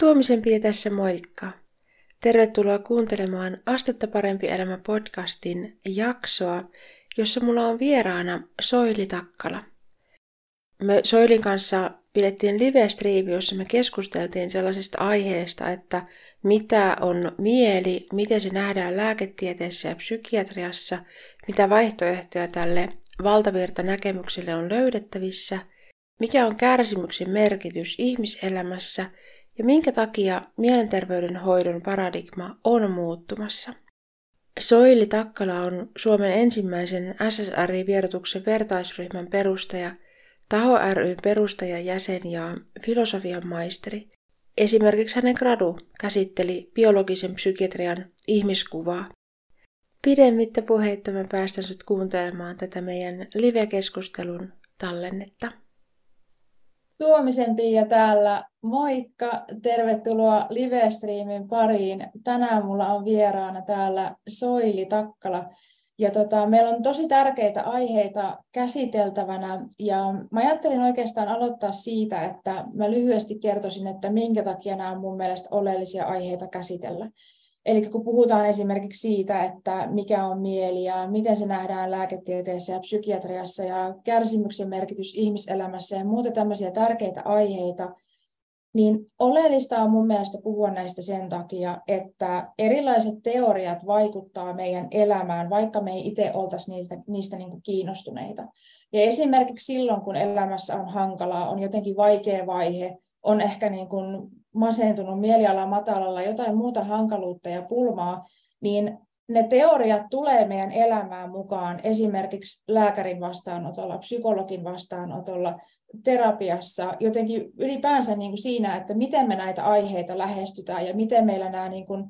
Tuomisen Pia tässä moikka. Tervetuloa kuuntelemaan Astetta parempi elämä podcastin jaksoa, jossa mulla on vieraana Soili Takkala. Me Soilin kanssa pidettiin live-striimi, jossa me keskusteltiin sellaisesta aiheesta, että mitä on mieli, miten se nähdään lääketieteessä ja psykiatriassa, mitä vaihtoehtoja tälle valtavirta näkemykselle on löydettävissä, mikä on kärsimyksen merkitys ihmiselämässä – ja minkä takia mielenterveyden hoidon paradigma on muuttumassa. Soili Takkala on Suomen ensimmäisen SSRI-vierotuksen vertaisryhmän perustaja, Taho ry perustajajäsen ja filosofian maisteri. Esimerkiksi hänen gradu käsitteli biologisen psykiatrian ihmiskuvaa. Pidemmittä puheitta mä päästän sut kuuntelemaan tätä meidän live-keskustelun tallennetta. Tuomisen Pia täällä. Moikka, tervetuloa livestreamin pariin. Tänään mulla on vieraana täällä Soili Takkala. Ja tota, meillä on tosi tärkeitä aiheita käsiteltävänä ja mä ajattelin oikeastaan aloittaa siitä, että mä lyhyesti kertoisin, että minkä takia nämä on mun mielestä oleellisia aiheita käsitellä. Eli kun puhutaan esimerkiksi siitä, että mikä on mieli ja miten se nähdään lääketieteessä ja psykiatriassa ja kärsimyksen merkitys ihmiselämässä ja muuta tämmöisiä tärkeitä aiheita, niin oleellista on mun mielestä puhua näistä sen takia, että erilaiset teoriat vaikuttaa meidän elämään, vaikka me ei itse oltaisi niistä, niistä niin kuin kiinnostuneita. Ja esimerkiksi silloin, kun elämässä on hankalaa, on jotenkin vaikea vaihe, on ehkä niin kuin masentunut, mieliala matalalla, jotain muuta hankaluutta ja pulmaa, niin ne teoriat tulee meidän elämään mukaan esimerkiksi lääkärin vastaanotolla, psykologin vastaanotolla, terapiassa, jotenkin ylipäänsä niin kuin siinä, että miten me näitä aiheita lähestytään ja miten meillä nämä niin kuin,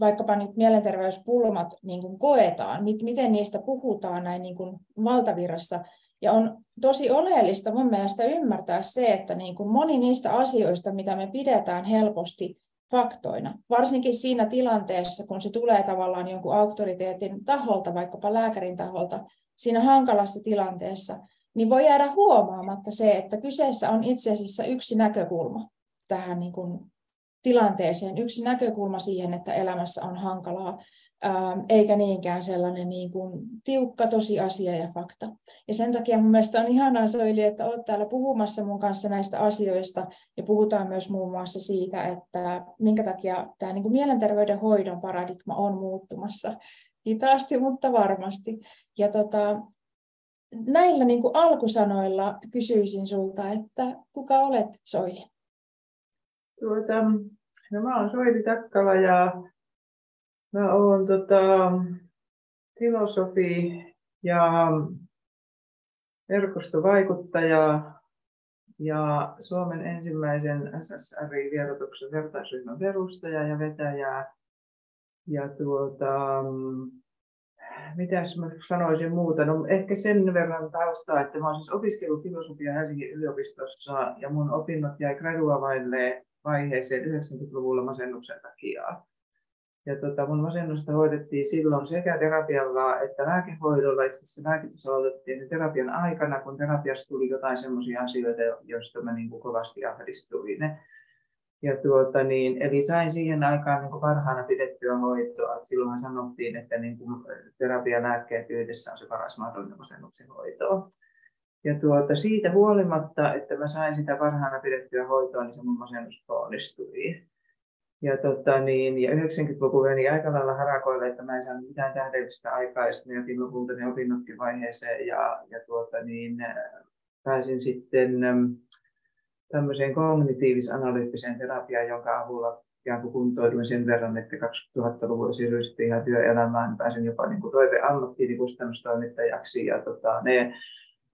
vaikkapa nyt mielenterveyspulmat niin kuin koetaan, miten niistä puhutaan näin niin kuin valtavirrassa, ja on tosi oleellista mun mielestä ymmärtää se, että niin kuin moni niistä asioista, mitä me pidetään helposti faktoina, varsinkin siinä tilanteessa, kun se tulee tavallaan jonkun auktoriteetin taholta, vaikkapa lääkärin taholta, siinä hankalassa tilanteessa, niin voi jäädä huomaamatta se, että kyseessä on itse asiassa yksi näkökulma tähän niin kuin tilanteeseen, yksi näkökulma siihen, että elämässä on hankalaa. Ähm, eikä niinkään sellainen niin kuin tiukka tosiasia ja fakta. Ja sen takia mun mielestä on ihanaa Soili, että olet täällä puhumassa mun kanssa näistä asioista ja puhutaan myös muun muassa siitä, että minkä takia tämä niin kuin mielenterveyden hoidon paradigma on muuttumassa hitaasti, mutta varmasti. Ja tota, näillä niin kuin alkusanoilla kysyisin sulta, että kuka olet Soili? Tuota, no mä oon Soili Takkala ja Mä oon tota, filosofi ja verkostovaikuttaja ja Suomen ensimmäisen SSRI-vierotuksen vertaisryhmän perustaja ja vetäjä. Ja tuota, mitäs mä sanoisin muuta? No ehkä sen verran taustaa, että mä olen siis opiskellut filosofia Helsingin yliopistossa ja mun opinnot jäi graduavaille vaiheeseen 90-luvulla masennuksen takia. Ja tota, mun masennusta hoidettiin silloin sekä terapialla että lääkehoidolla. Itse asiassa lääkitys aloitettiin terapian aikana, kun terapiasta tuli jotain sellaisia asioita, joista mä niin kuin kovasti ahdistuin. Ja tuota, niin, eli sain siihen aikaan niin kuin parhaana pidettyä hoitoa. Silloin sanottiin, että niin kuin terapia lääkkeet yhdessä on se paras mahdollinen masennuksen hoito. Ja tuota, siitä huolimatta, että mä sain sitä parhaana pidettyä hoitoa, niin se mun masennus onnistui. Ja, tota, niin, ja 90-luku meni aika lailla harakoille, että mä en saanut mitään tähdellistä aikaa, ja sitten jätin lopulta ne opinnotkin vaiheeseen, ja, ja tuota, niin, pääsin sitten tämmöiseen kognitiivis-analyyttiseen terapiaan, jonka avulla ikään kuin kuntoiduin sen verran, että 2000-luvulla siirryin sitten ihan työelämään, pääsin jopa niin kuin toiveammattiin kustannustoimittajaksi, ja tota, ne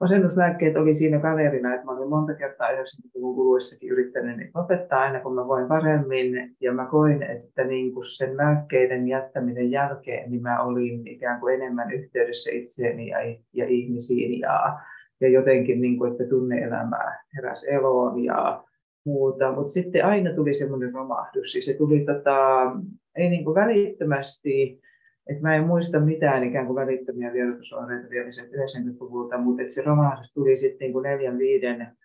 Masennuslääkkeet oli siinä kaverina, että mä olin monta kertaa 90-luvun kuluessakin yrittänyt niin lopettaa aina kun mä voin paremmin. Ja mä koin, että niin kuin sen lääkkeiden jättäminen jälkeen, niin mä olin ikään kuin enemmän yhteydessä itseeni ja, ja ihmisiin. Ja, ja jotenkin, niin kuin, että tunne-elämää heräs eloon ja muuta. Mutta sitten aina tuli semmoinen romahdus. Siis se tuli tota, ei niin kuin välittömästi, et mä en muista mitään ikään kuin välittömiä vierotusoireita vielä 90-luvulta, mutta se romahdus tuli sitten niin kuin neljän, viiden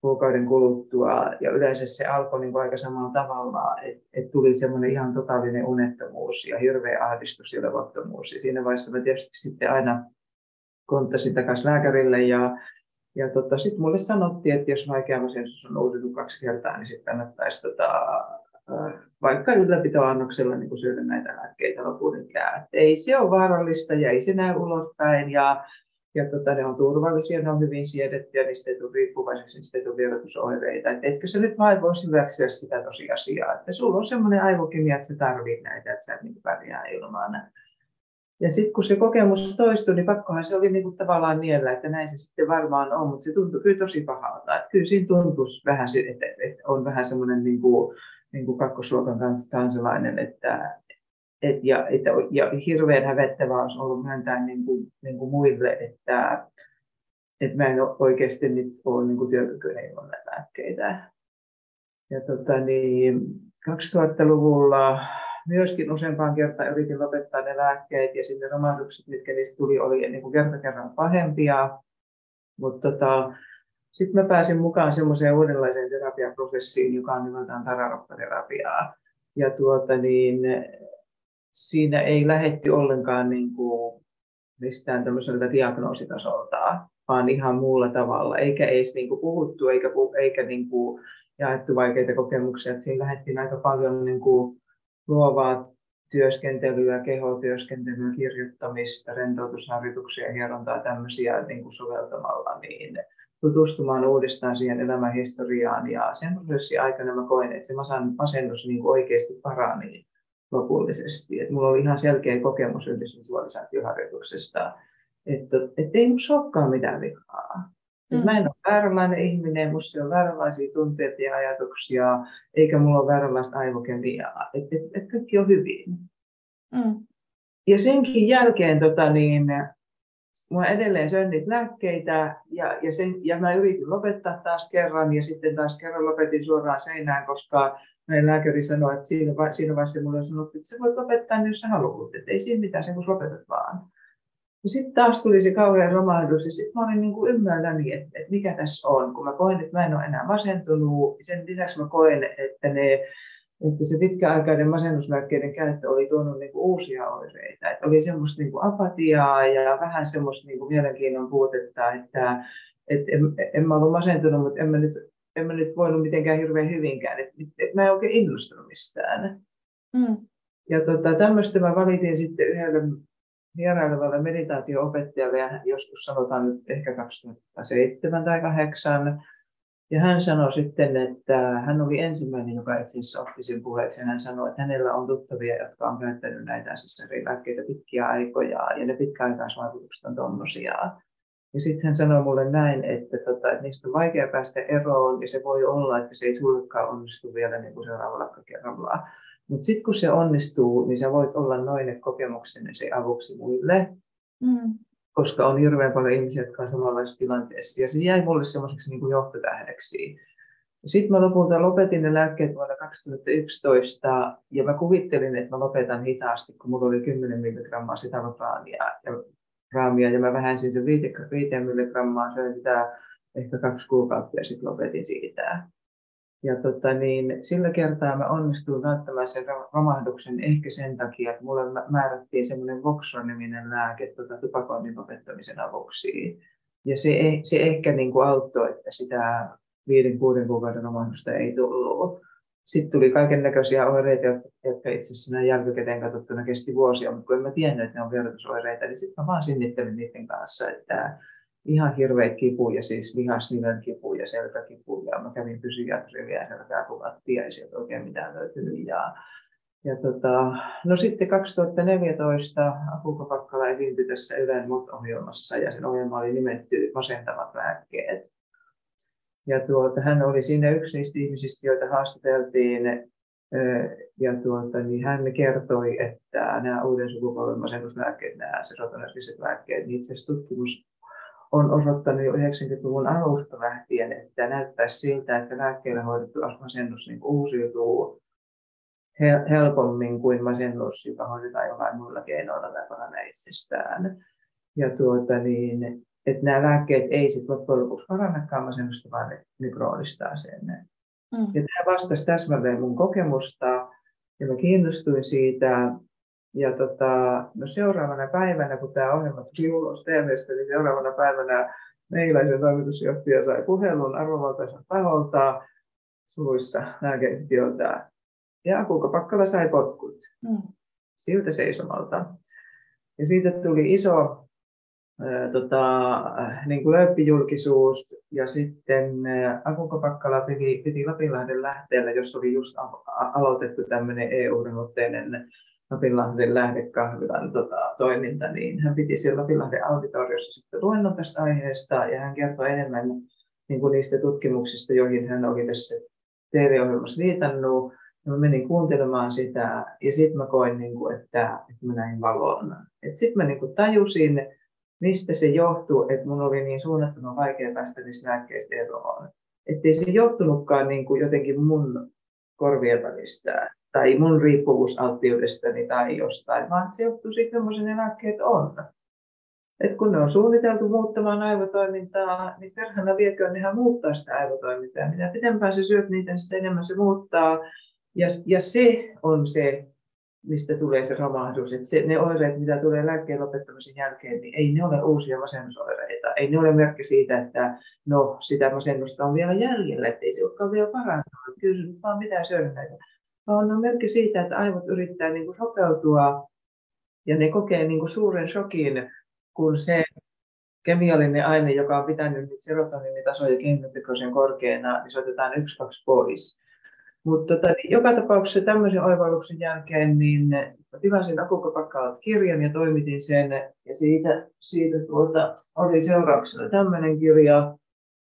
kuukauden kuluttua. Ja yleensä se alkoi niin aika samalla tavalla, että et tuli semmoinen ihan totaalinen unettomuus ja hirveä ahdistus ja levottomuus. Ja siinä vaiheessa mä tietysti sitten aina konttasin takaisin lääkärille ja ja tota, sitten mulle sanottiin, että jos vaikea masennus on noussut kaksi kertaa, niin sitten kannattaisi tota, vaikka ylläpitoannoksella niin syödä näitä lääkkeitä lopun ikää. Ei se ole vaarallista ja ei se näy ulospäin ja, ja tota, ne on turvallisia, ne on hyvin siedettyjä, niistä ei tule riippuvaiseksi, niistä ei tule vierotusoireita. Et etkö sä nyt vain voisi hyväksyä sitä tosiasiaa, että sulla on semmoinen aivokemia, että sä tarvitset näitä, että sä niin pärjää ilman. Ja sitten kun se kokemus toistui, niin pakkohan se oli niin kuin tavallaan niellä, että näin se sitten varmaan on, mutta se tuntui kyllä tosi pahalta. Että kyllä siinä tuntuisi vähän, että, että on vähän semmoinen niin kuin, niin kuin kakkosluokan kansalainen, että, et, ja, että, ja hirveän hävettävää olisi ollut myöntää niin kuin, niin kuin muille, että, että mä en oikeasti nyt ole niin kuin työkykyinen ilman lääkkeitä. Ja tota, niin, 2000-luvulla myöskin useampaan kertaan yritin lopettaa ne lääkkeet ja sitten romahdukset, mitkä niistä tuli, oli niin kuin kerta kerran pahempia. Mutta tota, sitten mä pääsin mukaan semmoiseen uudenlaiseen terapiaprosessiin, joka on nimeltään tararoppaterapiaa. Ja tuota, niin, siinä ei lähetti ollenkaan niin kuin mistään tämmöiseltä diagnoositasolta, vaan ihan muulla tavalla, eikä edes niin kuin puhuttu eikä, eikä niin kuin jaettu vaikeita kokemuksia. Että siinä lähdettiin aika paljon niin kuin luovaa työskentelyä, kehotyöskentelyä, kirjoittamista, rentoutusharjoituksia, hierontaa tämmöisiä niin kuin soveltamalla, niin tutustumaan uudestaan siihen elämänhistoriaan. Ja sen prosessin aikana mä koin, että se masennus niin oikeasti parani lopullisesti. Et mulla oli ihan selkeä kokemus yhdysvisualisaatioharjoituksesta, että, että ei minussa olekaan mitään vikaa. Mm. Mä en ole vääränlainen ihminen, minussa on vääränlaisia tunteita ja ajatuksia, eikä mulla ole vääränlaista aivokemiaa. Että et, et kaikki on hyvin. Mm. Ja senkin jälkeen tota, niin, mä edelleen söin niitä lääkkeitä ja, ja, sen, ja mä yritin lopettaa taas kerran ja sitten taas kerran lopetin suoraan seinään, koska meidän lääkäri sanoi, että siinä, siinä vaiheessa mulle sanottiin, että sä voit lopettaa, niin jos sä haluat, että ei siinä mitään, sen kun lopetat vaan. Ja sitten taas tuli se kauhean romahdus ja sitten mä olin niin kuin ymmärräni, että, että mikä tässä on. Kun mä koin, että mä en ole enää masentunut, sen lisäksi mä koen, että, ne, että se pitkäaikainen masennuslääkkeiden käyttö oli tuonut niin kuin uusia oireita. Että oli semmoista niin kuin apatiaa ja vähän semmoista niin kuin mielenkiinnon puutetta, että, että en, en mä ollut masentunut, mutta en mä nyt, en mä nyt voinut mitenkään hirveän hyvinkään. Että, että mä en oikein innostunut mistään. Mm. Ja tota, tämmöistä mä valitin sitten yhdelle vierailevalle meditaatio-opettajalle, ja joskus sanotaan nyt ehkä 2007 tai 2008. Ja hän sanoi sitten, että hän oli ensimmäinen, joka itse asiassa otti sen puheeksi. Hän sanoi, että hänellä on tuttavia, jotka on käyttänyt näitä lääkkeitä pitkiä aikoja, ja ne pitkäaikaisvaikutukset on tuommoisia. Ja sitten hän sanoi mulle näin, että, tota, että niistä on vaikea päästä eroon, ja se voi olla, että se ei sullekaan onnistu vielä niin kuin seuraavalla kerralla. Mutta sitten kun se onnistuu, niin sä voit olla noin kokemuksenne se avuksi muille, mm. Koska on hirveän paljon ihmisiä, jotka on samanlaisessa tilanteessa. Ja se jäi mulle semmoiseksi niin johtotähdeksi. Sitten mä lopulta lopetin ne lääkkeet vuonna 2011 ja mä kuvittelin, että mä lopetan hitaasti, kun mulla oli 10 milligrammaa sitalopraania ja raamia ja mä vähensin sen 5, 5 milligrammaa, söin sitä ehkä kaksi kuukautta ja sitten lopetin siitä. Ja tota, niin, sillä kertaa mä onnistuin välttämään sen romahduksen ehkä sen takia, että mulle määrättiin semmoinen Voxron-niminen lääke tota, tupakoinnin lopettamisen avuksi. Ja se, se ehkä niin kuin auttoi, että sitä viiden, kuuden kuukauden romahdusta ei tullut. Sitten tuli kaiken näköisiä oireita, jotka itse asiassa näin jälkikäteen katsottuna kesti vuosia, mutta kun en mä tiennyt, että ne on vierotusoireita, niin sitten mä vaan sinnittelin niiden kanssa, että ihan hirveät kipuja, siis lihasniven kipuja, selkäkipuja. Mä kävin fysiatrilla ja selkää kuvattiin, ei sieltä oikein mitään löytynyt. Ja, ja tota, no sitten 2014 Akuko Pakkala esiintyi tässä Ylen MOT-ohjelmassa ja sen ohjelma oli nimetty Masentavat lääkkeet. Ja tuota, hän oli siinä yksi niistä ihmisistä, joita haastateltiin ja tuota, niin hän kertoi, että nämä uuden sukupolven masennuslääkkeet, nämä serotonergiset lääkkeet, niin itse asiassa tutkimus on osoittanut jo 90-luvun alusta lähtien, että näyttäisi siltä, että lääkkeellä hoidettu masennus niin uusiutuu helpommin kuin masennus, joka hoidetaan jollain muilla keinoilla tai paranee itsestään. Ja tuota, niin, että nämä lääkkeet ei sitten loppujen lopuksi parannakaan masennusta, vaan ne, ne kroonistaa sen. Mm. Ja tämä vastasi täsmälleen mun kokemusta ja mä kiinnostuin siitä. Ja tota, no seuraavana päivänä, kun tämä ohjelma tuli ulos TVstä, niin seuraavana päivänä meiläisen toimitusjohtaja sai puhelun arvovaltaisen taholta suluissa lääkeyhtiöltä. Ja kuinka Pakkala sai potkut mm. siltä seisomalta. Ja siitä tuli iso tota, niin kuin lööppijulkisuus ja sitten Akunko Pakkala piti, piti Lapinlahden lähteellä, jos oli just aloitettu tämmöinen EU-rahoitteinen Lapinlahden lähdekahvilan tota, toiminta, niin hän piti siellä Lapinlahden auditoriossa sitten luennon tästä aiheesta ja hän kertoi enemmän niin kuin niistä tutkimuksista, joihin hän oli tässä TV-ohjelmassa viitannut. Ja mä menin kuuntelemaan sitä ja sitten mä koin, niin kuin, että, että mä näin valon. Sitten mä niin kuin tajusin, mistä se johtuu, että mun oli niin suunnattoman vaikea päästä niistä lääkkeistä eroon. Että ei se johtunutkaan niin kuin jotenkin mun korvien välistä tai mun riippuvuusalttiudestani tai jostain, vaan se johtuu siitä, millaisia ne lääkkeet on. Et kun ne on suunniteltu muuttamaan aivotoimintaa, niin perhana vieköön nehän muuttaa sitä aivotoimintaa. Mitä pidempään se syöt niitä, niin sitä enemmän se muuttaa. Ja, ja se on se mistä tulee se romahdus. Että se, ne oireet, mitä tulee lääkkeen lopettamisen jälkeen, niin ei ne ole uusia masennusoireita. Ei ne ole merkki siitä, että no, sitä masennusta on vielä jäljellä, että ei se olekaan vielä parantunut. Kyllä se vaan mitään syönnäitä. Vaan on merkki siitä, että aivot yrittää niin kuin sopeutua ja ne kokee niin kuin suuren shokin, kun se kemiallinen aine, joka on pitänyt niitä serotoninitasoja keinotekoisen korkeana, niin se otetaan yksi, kaksi pois. Mutta tota, niin joka tapauksessa tämmöisen oivalluksen jälkeen niin tilasin Akukopakkaat kirjan ja toimitin sen. Ja siitä, siitä tuota, oli seurauksena tämmöinen kirja,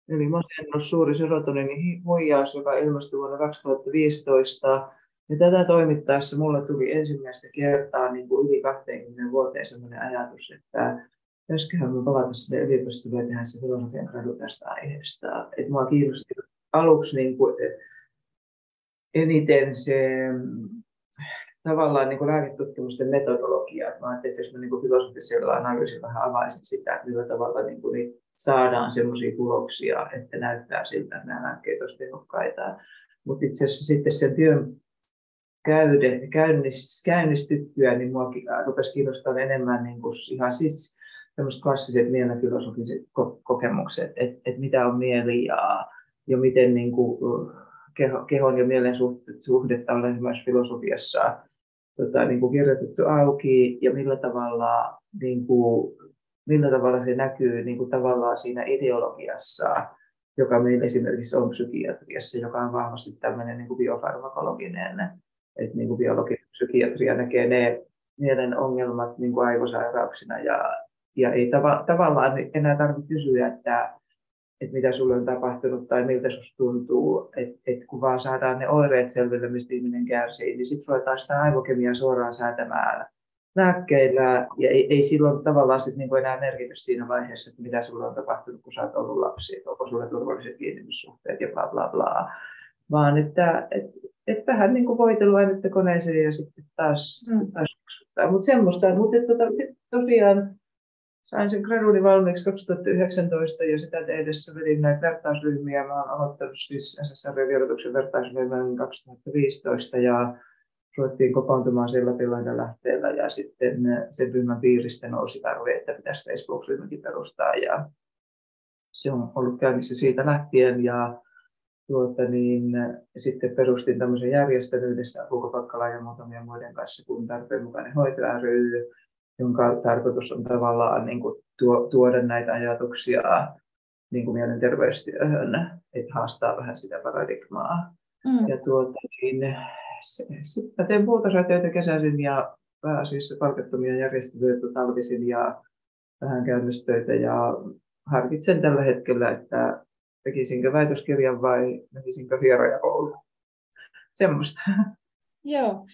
eli Masennus, suuri serotoninin huijaus, joka ilmestyi vuonna 2015. Ja tätä toimittaessa mulle tuli ensimmäistä kertaa niin kuin yli 20 vuoteen sellainen ajatus, että pitäisiköhän me palata sinne yliopistolle ja tehdä se filosofian gradu tästä aiheesta. Että mua kiinnosti aluksi niin kuin, eniten se tavallaan niin kuin lääketutkimusten metodologia. Mä ajattelin, että jos mä niin filosofisella analyysillä vähän avaisin sitä, että millä tavalla niin kuin, niin saadaan sellaisia tuloksia, että näyttää siltä, että nämä lääkkeet olisivat tehokkaita. Mutta itse asiassa sitten sen työn käyden, käynnistyttyä, niin mua rupesi kiinnostaa enemmän niin kuin ihan siis tämmöiset klassiset mielenfilosofiset kokemukset, että, että mitä on mieli ja, ja miten niin kuin, keho, kehon ja mielen suhdetta on esimerkiksi filosofiassa tota, niin kuin kirjoitettu auki ja millä tavalla, niin kuin, millä tavalla se näkyy niin kuin tavallaan siinä ideologiassa, joka meillä esimerkiksi on psykiatriassa, joka on vahvasti tämmöinen niin kuin biofarmakologinen, että niin kuin biologi, psykiatria näkee ne mielen ongelmat niin kuin aivosairauksina ja, ja ei tava, tavallaan enää tarvitse kysyä, että että mitä sulle on tapahtunut tai miltä susta tuntuu, että et kun vaan saadaan ne oireet selville, mistä ihminen kärsii, niin sitten ruvetaan sitä aivokemiaa suoraan säätämään lääkkeillä, ja ei, ei silloin tavallaan sit niinku enää merkitys siinä vaiheessa, että mitä sulle on tapahtunut, kun oot ollut lapsi, että onko sulle turvalliset kiinnityssuhteet ja bla bla bla, vaan että et, et vähän niin kuin voitelua nyt koneeseen ja sitten taas, mm. taas mutta semmoista, mutta tota, tosiaan sain sen graduni valmiiksi 2019 ja sitä tehdessä vedin näitä vertaisryhmiä. Mä olen aloittanut siis SSR-vierotuksen vertaisryhmän 2015 ja ruvettiin kokoontumaan siellä Lapinlahden lähteellä. Ja sitten sen ryhmän piiristä nousi tarve, että pitäisi Facebook-ryhmäkin perustaa. Ja se on ollut käynnissä siitä lähtien. Ja tuota, niin, sitten perustin tämmöisen järjestön yhdessä Pakkala ja muutamien muiden kanssa kun tarpeen mukainen hoito ry, jonka tarkoitus on tavallaan niin kuin tuo, tuoda näitä ajatuksia niin kuin mielenterveystyöhön, että haastaa vähän sitä paradigmaa. Mm. Ja tuota, niin, sitten teen puutarhatöitä kesäisin ja pääasiassa palkattomia järjestelyitä talvisin ja vähän käännöstöitä ja harkitsen tällä hetkellä, että tekisinkö väitöskirjan vai menisinkö vieroja kouluun. Semmoista. Joo.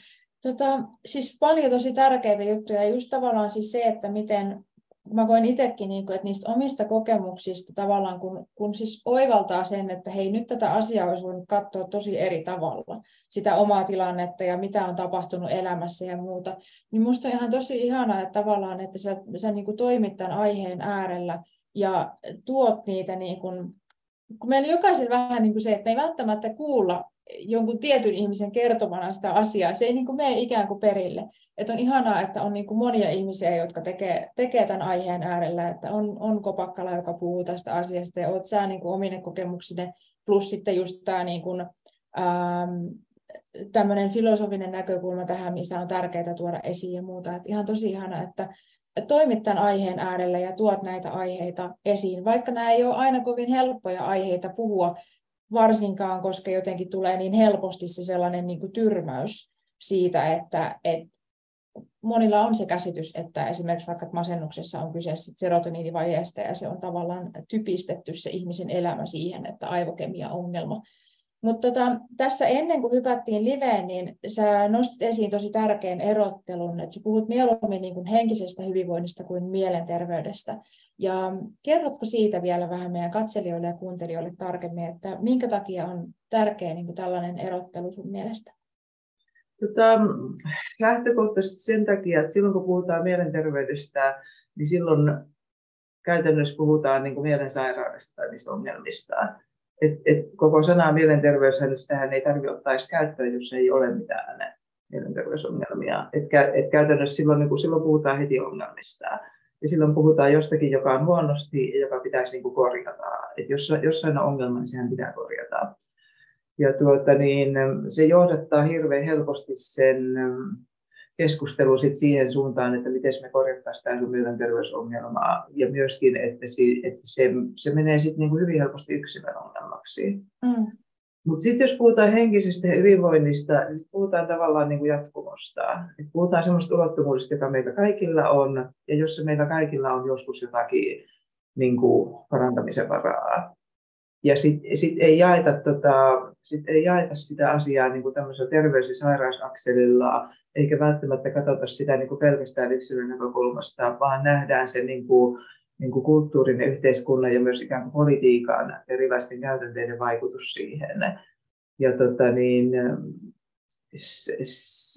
Tota, siis paljon tosi tärkeitä juttuja. Just tavallaan siis se, että miten mä voin itsekin, niin että niistä omista kokemuksista tavallaan, kun, kun siis oivaltaa sen, että hei, nyt tätä asiaa olisi voinut katsoa tosi eri tavalla, sitä omaa tilannetta ja mitä on tapahtunut elämässä ja muuta, niin musta on ihan tosi ihanaa, että tavallaan, että sä, sä niin kuin toimit tämän aiheen äärellä ja tuot niitä, niin kun, kun meillä jokaisella vähän niin kuin se, että me ei välttämättä kuulla jonkun tietyn ihmisen kertomana sitä asiaa. Se ei niin kuin mene ikään kuin perille. Että on ihanaa, että on niin kuin monia ihmisiä, jotka tekee, tekee tämän aiheen äärellä, että on, on Kopakkala, joka puhuu tästä asiasta, ja olet sä niin kuin omine kokemuksine, plus sitten just tämä niin kuin, ähm, tämmöinen filosofinen näkökulma tähän, missä on tärkeää tuoda esiin ja muuta. Että ihan tosi ihana, että toimit tämän aiheen äärellä ja tuot näitä aiheita esiin, vaikka nämä ei ole aina kovin helppoja aiheita puhua, varsinkaan, koska jotenkin tulee niin helposti se sellainen niin kuin tyrmäys siitä, että, että monilla on se käsitys, että esimerkiksi vaikka masennuksessa on kyse serotoniinivajeesta ja se on tavallaan typistetty se ihmisen elämä siihen, että aivokemia ongelma. Mutta tota, tässä ennen kuin hypättiin liveen, niin sä nostit esiin tosi tärkeän erottelun, että sä puhut mieluummin niin kuin henkisestä hyvinvoinnista kuin mielenterveydestä. Ja kerrotko siitä vielä vähän meidän katselijoille ja kuuntelijoille tarkemmin, että minkä takia on tärkeä niin kuin tällainen erottelu sun mielestä? Tota, lähtökohtaisesti sen takia, että silloin kun puhutaan mielenterveydestä, niin silloin käytännössä puhutaan niin kuin mielensairaudesta tai niistä ongelmista. Et, et koko sanaa mielenterveyshän ei tarvitse ottaa edes käyttöön, jos ei ole mitään mielenterveysongelmia. Et, et käytännössä silloin, niin kuin silloin puhutaan heti ongelmista. Ja silloin puhutaan jostakin, joka on huonosti ja joka pitäisi niin kuin korjata. Et jos jossain on ongelma, niin sehän pitää korjata. Ja tuota, niin, se johdattaa hirveän helposti sen keskustelu sit siihen suuntaan, että miten me korjattaisiin tämä sun mielenterveysongelmaa. Ja myöskin, että, se, että se, se menee sit niinku hyvin helposti yksilön ongelmaksi. Mm. Mutta sitten jos puhutaan henkisestä hyvinvoinnista, niin puhutaan tavallaan niin kuin jatkumosta. Et puhutaan sellaista ulottuvuudesta, joka meillä kaikilla on, ja jossa meillä kaikilla on joskus jotakin niin kuin parantamisen varaa. Ja sitten sit ei, jaeta, tota, sit ei jaeta sitä asiaa niin kuin tämmöisellä terveys- ja sairausakselilla, eikä välttämättä katsota sitä niin kuin pelkästään yksilön näkökulmasta, vaan nähdään se niin kuin, niin kuin kulttuurin ja yhteiskunnan ja myös ikään kuin politiikan erilaisten käytänteiden vaikutus siihen. Ja tota niin,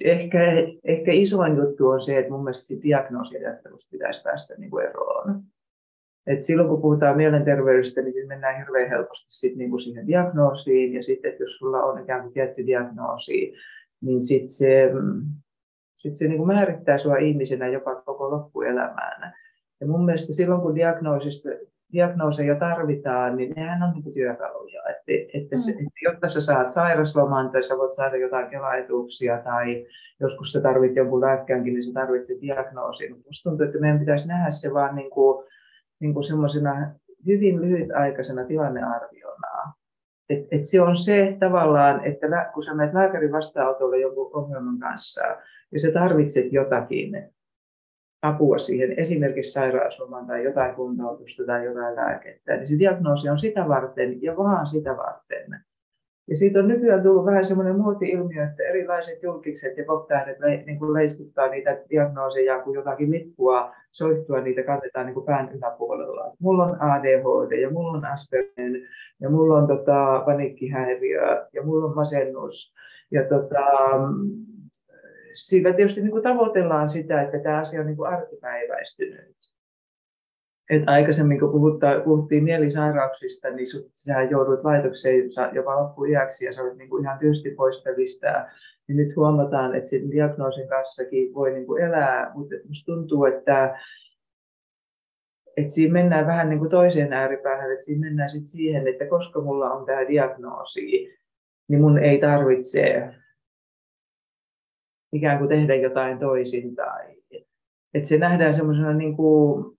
ehkä, ehkä isoin juttu on se, että mun mielestä diagnoosiajattelusta pitäisi päästä niin kuin eroon. Et silloin kun puhutaan mielenterveydestä, niin mennään hirveän helposti sit niinku siihen diagnoosiin. Ja sitten, että jos sulla on ikään kuin tietty diagnoosi, niin sitten se, sit se niinku määrittää sinua ihmisenä jopa koko loppuelämään. Ja mun mielestä silloin, kun diagnoosista, diagnooseja tarvitaan, niin nehän on niin työkaluja. Että, että se, että jotta sä saat sairasloman tai sä voit saada jotain kelaetuuksia tai joskus sä tarvit jonkun lääkkäänkin, niin sä tarvitset diagnoosin. Musta tuntuu, että meidän pitäisi nähdä se vaan niin kuin niin kuin semmoisena hyvin lyhytaikaisena tilannearviona. Et, et se on se tavallaan, että kun sä menet lääkärin vastaanotolle jonkun ongelman kanssa ja sä tarvitset jotakin apua siihen, esimerkiksi sairauslomaan tai jotain kuntoutusta tai jotain lääkettä, niin se diagnoosi on sitä varten ja vaan sitä varten. Ja siitä on nykyään tullut vähän semmoinen muoti-ilmiö, että erilaiset julkikset ja le, niin kuin leiskuttaa niitä diagnooseja kuin jotakin lippua, soihtua niitä kannetaan niin kuin pään yläpuolella. Mulla on ADHD ja mulla on Aspergen ja mulla on tota, paniikkihäiriö ja mulla on masennus. Ja tota, sillä tietysti niin kuin tavoitellaan sitä, että tämä asia on niin kuin arkipäiväistynyt. Et aikaisemmin, kun puhutta, puhuttiin mielisairauksista, niin sut, sä joudut laitokseen jopa loppuiäksi ja sä olet niin kuin ihan tyystin pois pelistä. Nyt huomataan, että sen diagnoosin kanssakin voi niin kuin elää, mutta musta tuntuu, että, että siinä mennään vähän niin kuin toiseen ääripäähän, että siinä mennään sit siihen, että koska mulla on tämä diagnoosi, niin mun ei tarvitse ikään kuin tehdä jotain toisin. Tai, että se nähdään semmoisena niin kuin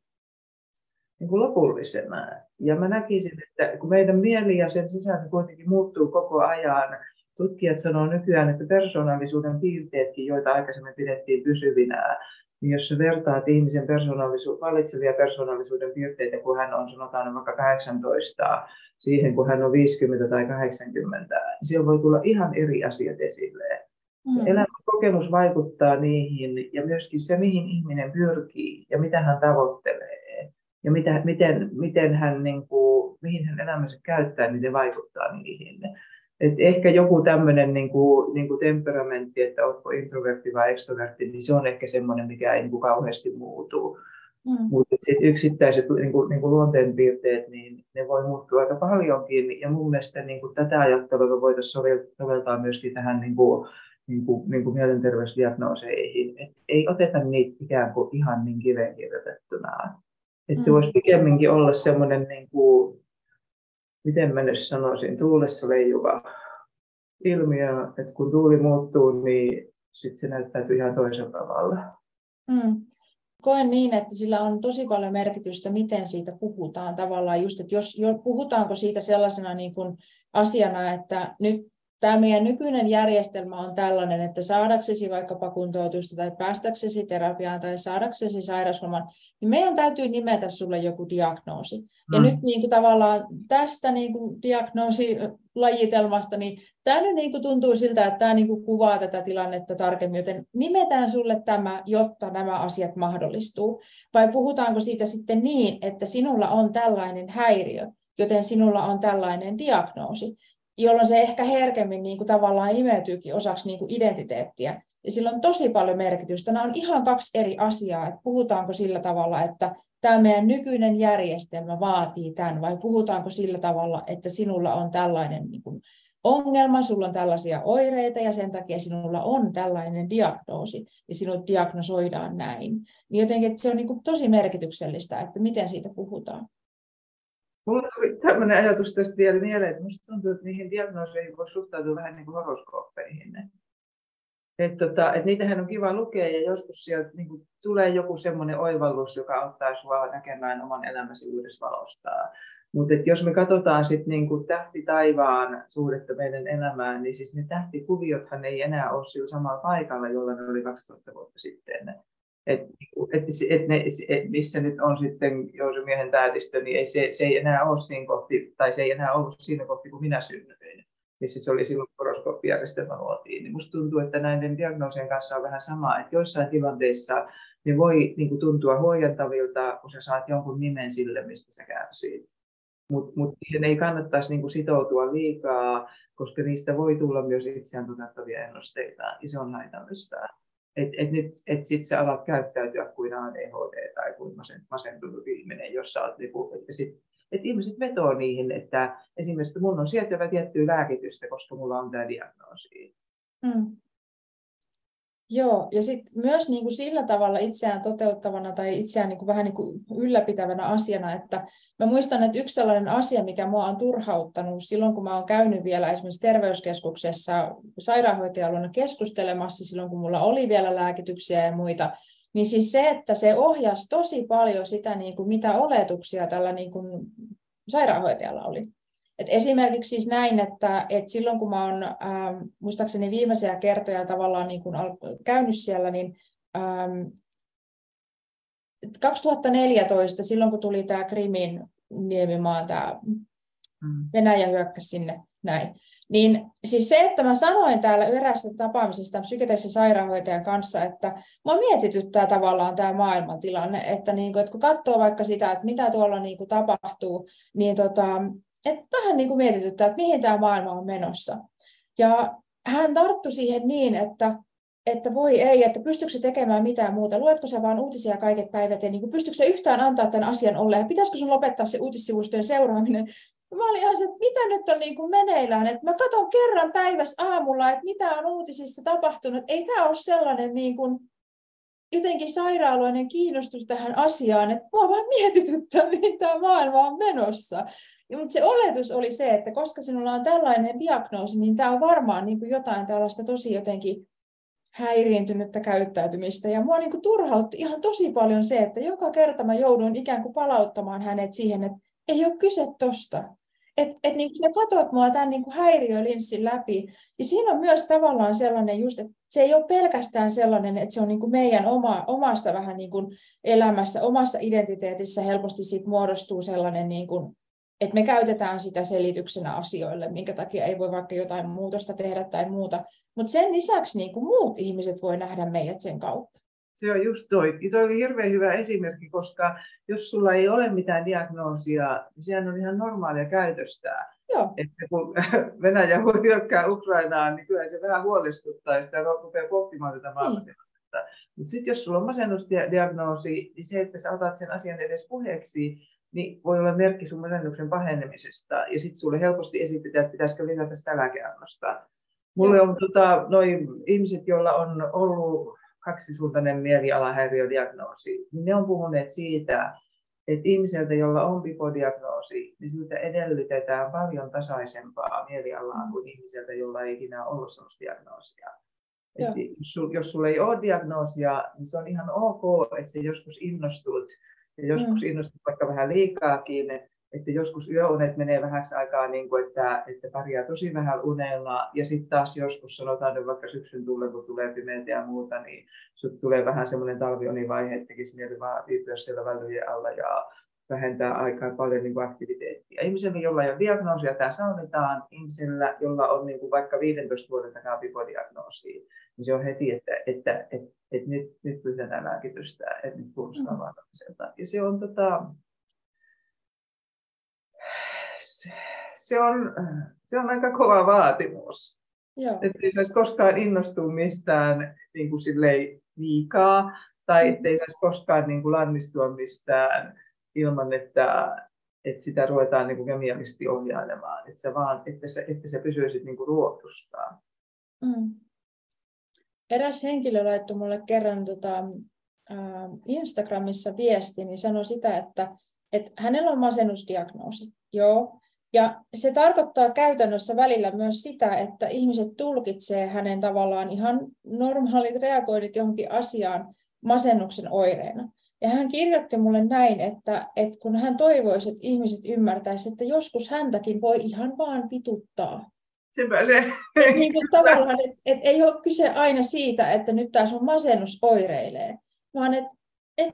niin kuin lopullisena. Ja mä näkisin, että kun meidän mieli ja sen sisältö kuitenkin muuttuu koko ajan, tutkijat sanoo nykyään, että persoonallisuuden piirteetkin, joita aikaisemmin pidettiin pysyvinä, niin jos vertaat ihmisen persoonallisu- valitsevia persoonallisuuden piirteitä, kun hän on sanotaan vaikka 18, siihen kun hän on 50 tai 80, niin siellä voi tulla ihan eri asiat esille. Mm. Elämän kokemus vaikuttaa niihin ja myöskin se, mihin ihminen pyrkii ja mitä hän tavoittelee ja mitä, miten, miten hän, niin kuin, mihin hän elämänsä käyttää, niin se vaikuttaa niihin. Et ehkä joku tämmöinen niin kuin, niin kuin temperamentti, että oletko introvertti vai extrovertti, niin se on ehkä semmoinen, mikä ei niin kuin kauheasti muutu. Mm. Mutta sitten yksittäiset niin kuin, niin kuin luonteenpiirteet, niin ne voi muuttua aika paljonkin. Ja mun mielestä niin kuin tätä ajattelua voitaisiin soveltaa myöskin tähän niin kuin, niin kuin, niin kuin mielenterveysdiagnooseihin. Et ei oteta niitä ikään kuin ihan niin kiveen kirjoitettuna. Et se mm. voisi pikemminkin olla semmoinen, niin kuin, miten mä nyt sanoisin, tuulessa leijuva ilmiö, että kun tuuli muuttuu, niin sitten se näyttäytyy ihan toisella tavalla. Mm koen niin, että sillä on tosi paljon merkitystä, miten siitä puhutaan tavallaan just, että jos, jo, puhutaanko siitä sellaisena niin kuin asiana, että nyt tämä meidän nykyinen järjestelmä on tällainen, että saadaksesi vaikkapa kuntoutusta tai päästäksesi terapiaan tai saadaksesi sairausloman, niin meidän täytyy nimetä sulle joku diagnoosi. Ja mm. nyt niin kuin tavallaan tästä niin kuin diagnoosilajitelmasta, niin tämä nyt niin kuin tuntuu siltä, että tämä niin kuin kuvaa tätä tilannetta tarkemmin, joten nimetään sulle tämä, jotta nämä asiat mahdollistuu. Vai puhutaanko siitä sitten niin, että sinulla on tällainen häiriö, joten sinulla on tällainen diagnoosi jolloin se ehkä herkemmin niin kuin tavallaan imeytyykin osaksi niin kuin identiteettiä. Ja sillä on tosi paljon merkitystä. Nämä on ihan kaksi eri asiaa, että puhutaanko sillä tavalla, että tämä meidän nykyinen järjestelmä vaatii tämän, vai puhutaanko sillä tavalla, että sinulla on tällainen niin kuin ongelma, sulla on tällaisia oireita ja sen takia sinulla on tällainen diagnoosi ja sinut diagnosoidaan näin. Niin jotenkin että se on niin kuin tosi merkityksellistä, että miten siitä puhutaan. Mulla tuli tämmöinen ajatus tästä vielä mieleen, että minusta tuntuu, että niihin diagnooseihin voi suhtautua vähän niin kuin horoskooppeihin. Et tota, et niitähän on kiva lukea ja joskus sieltä niin kuin, tulee joku semmoinen oivallus, joka auttaa sinua näkemään oman elämäsi uudessa valosta. Mutta jos me katsotaan sitten niin tähti taivaan suhdetta meidän elämään, niin siis ne tähtikuviothan ei enää ole sillä samalla paikalla, jolla ne oli 2000 vuotta sitten et, et, et ne, et missä nyt on sitten Jousemiehen täytistö, niin ei, se, se ei enää ole siinä kohti, tai se ei enää ollut siinä kohti, kun minä synnyin, missä se oli silloin horoskooppijärjestelmä luotiin. Niin musta tuntuu, että näiden diagnoosien kanssa on vähän sama, että joissain tilanteissa ne voi niin kuin, tuntua huojentavilta, kun sä saat jonkun nimen sille, mistä sä kärsit. Mutta mut siihen ei kannattaisi kuin, sitoutua liikaa, koska niistä voi tulla myös itseään toteuttavia ennusteita, ja se on haitallista että et nyt et sit sä alat käyttäytyä kuin ADHD tai kuin masentunut ihminen, jossa olet, niinku, että sit, et ihmiset vetoo niihin, että esimerkiksi mun on sieltä tiettyä lääkitystä, koska mulla on tämä diagnoosi. Mm. Joo, ja sitten myös niin kuin sillä tavalla itseään toteuttavana tai itseään niin kuin vähän niin kuin ylläpitävänä asiana, että mä muistan, että yksi sellainen asia, mikä mua on turhauttanut silloin, kun mä oon käynyt vielä esimerkiksi terveyskeskuksessa sairaanhoitajaluona keskustelemassa, silloin kun mulla oli vielä lääkityksiä ja muita, niin siis se, että se ohjasi tosi paljon sitä, niin kuin mitä oletuksia tällä niin kuin sairaanhoitajalla oli. Et esimerkiksi siis näin, että, että silloin kun mä oon ähm, muistaakseni viimeisiä kertoja tavallaan niin kun käynyt siellä, niin ähm, 2014, silloin kun tuli tämä Krimin niemimaan, tämä mm. Venäjä hyökkäsi sinne näin, niin siis se, että mä sanoin täällä erässä tapaamisessa psykiatrisen sairaanhoitajan kanssa, että mä mietityttää tavallaan tämä maailmantilanne, että, niin kuin, että kun katsoo vaikka sitä, että mitä tuolla niin kuin tapahtuu, niin tota, että vähän niin kuin mietityttää, että mihin tämä maailma on menossa. Ja hän tarttui siihen niin, että, että voi ei, että pystyykö se tekemään mitään muuta. Luetko sä vaan uutisia kaiket päivät ja niin kuin, pystyykö se yhtään antaa tämän asian olla ja pitäisikö sun lopettaa se uutissivustojen seuraaminen. Mä olin ihan se, että mitä nyt on niin kuin meneillään, että mä katson kerran päivässä aamulla, että mitä on uutisissa tapahtunut. Ei tämä ole sellainen niin kuin, jotenkin sairaaloinen kiinnostus tähän asiaan, että mua vaan mietityttää, mihin tämä maailma on menossa. Ja, mutta se oletus oli se, että koska sinulla on tällainen diagnoosi, niin tämä on varmaan niin kuin jotain tällaista tosi jotenkin häiriintynyttä käyttäytymistä. Ja mua niin kuin turhautti ihan tosi paljon se, että joka kerta mä joudun ikään kuin palauttamaan hänet siihen, että ei ole kyse tosta. Että et niin sä katot mua tämän niin kuin häiriölinssin läpi. Ja siinä on myös tavallaan sellainen just, että se ei ole pelkästään sellainen, että se on niin kuin meidän oma, omassa vähän niin kuin elämässä, omassa identiteetissä helposti sit muodostuu sellainen niin kuin että me käytetään sitä selityksenä asioille, minkä takia ei voi vaikka jotain muutosta tehdä tai muuta. Mutta sen lisäksi niin kuin muut ihmiset voi nähdä meidät sen kautta. Se on just toi. Toi oli hirveän hyvä esimerkki, koska jos sulla ei ole mitään diagnoosia, niin sehän on ihan normaalia käytöstä. Joo. Että kun Venäjä voi hyökkää Ukrainaan, niin kyllä se vähän huolestuttaa ja sitä rupeaa pohtimaan tätä. Niin. Mutta sitten jos sulla on masennusdiagnoosi, niin se, että sä otat sen asian edes puheeksi, niin voi olla merkki sun masennuksen pahenemisesta. Ja sitten sulle helposti esitetään, että pitäisikö lisätä sitä lääkeannosta. Mulle on tota, noi ihmiset, joilla on ollut kaksisuuntainen mielialahäiriödiagnoosi, niin ne on puhuneet siitä, että ihmiseltä, jolla on bipodiagnoosi, niin siltä edellytetään paljon tasaisempaa mielialaa kuin ihmiseltä, jolla ei ikinä ollut sellaista diagnoosia. jos, jos sulla ei ole diagnoosia, niin se on ihan ok, että se joskus innostut, ja joskus mm. innostut vaikka vähän liikaakin, että joskus yöunet menee vähäksi aikaa, niin kuin, että, että pärjää tosi vähän unella, ja sitten taas joskus sanotaan nyt vaikka syksyn tulle, kun tulee pimeitä ja muuta, niin sut tulee vähän semmoinen talvionivaihe, että tekisi mieli vaan viipyä siellä välyjen alla ja vähentää aikaa paljon niin kuin aktiviteettia. Ihmisellä, jolla ei ole diagnoosia, tämä sallitaan. Ihmisellä, jolla on niin kuin vaikka 15 vuoden takaa bipodiagnoosia, niin se on heti, että, että, että, että, että nyt, nyt pyydetään lääkitystä, että nyt kuulostaa mm. vaaralliselta. Ja se on, tota, se, on, se on aika kova vaatimus. Että ei saisi koskaan innostua mistään niin kuin liikaa, tai mm. ei saisi koskaan niin kuin lannistua mistään ilman, että, että sitä ruvetaan niin kuin kemiallisesti ohjailemaan, että se, vaan, että se, että se pysyisi niin kuin ruotustaan. Mm. Eräs henkilö laittoi mulle kerran tota, äh, Instagramissa viesti, niin sanoi sitä, että, että hänellä on masennusdiagnoosi. Joo. Ja se tarkoittaa käytännössä välillä myös sitä, että ihmiset tulkitsee hänen tavallaan ihan normaalit reagoinnit johonkin asiaan masennuksen oireena. Ja hän kirjoitti mulle näin, että, että kun hän toivoisi, että ihmiset ymmärtäisivät, että joskus häntäkin voi ihan vaan pituttaa. Sepä se. Et niin kuin tavallaan, että et ei ole kyse aina siitä, että nyt tämä sun masennus oireilee, vaan että et,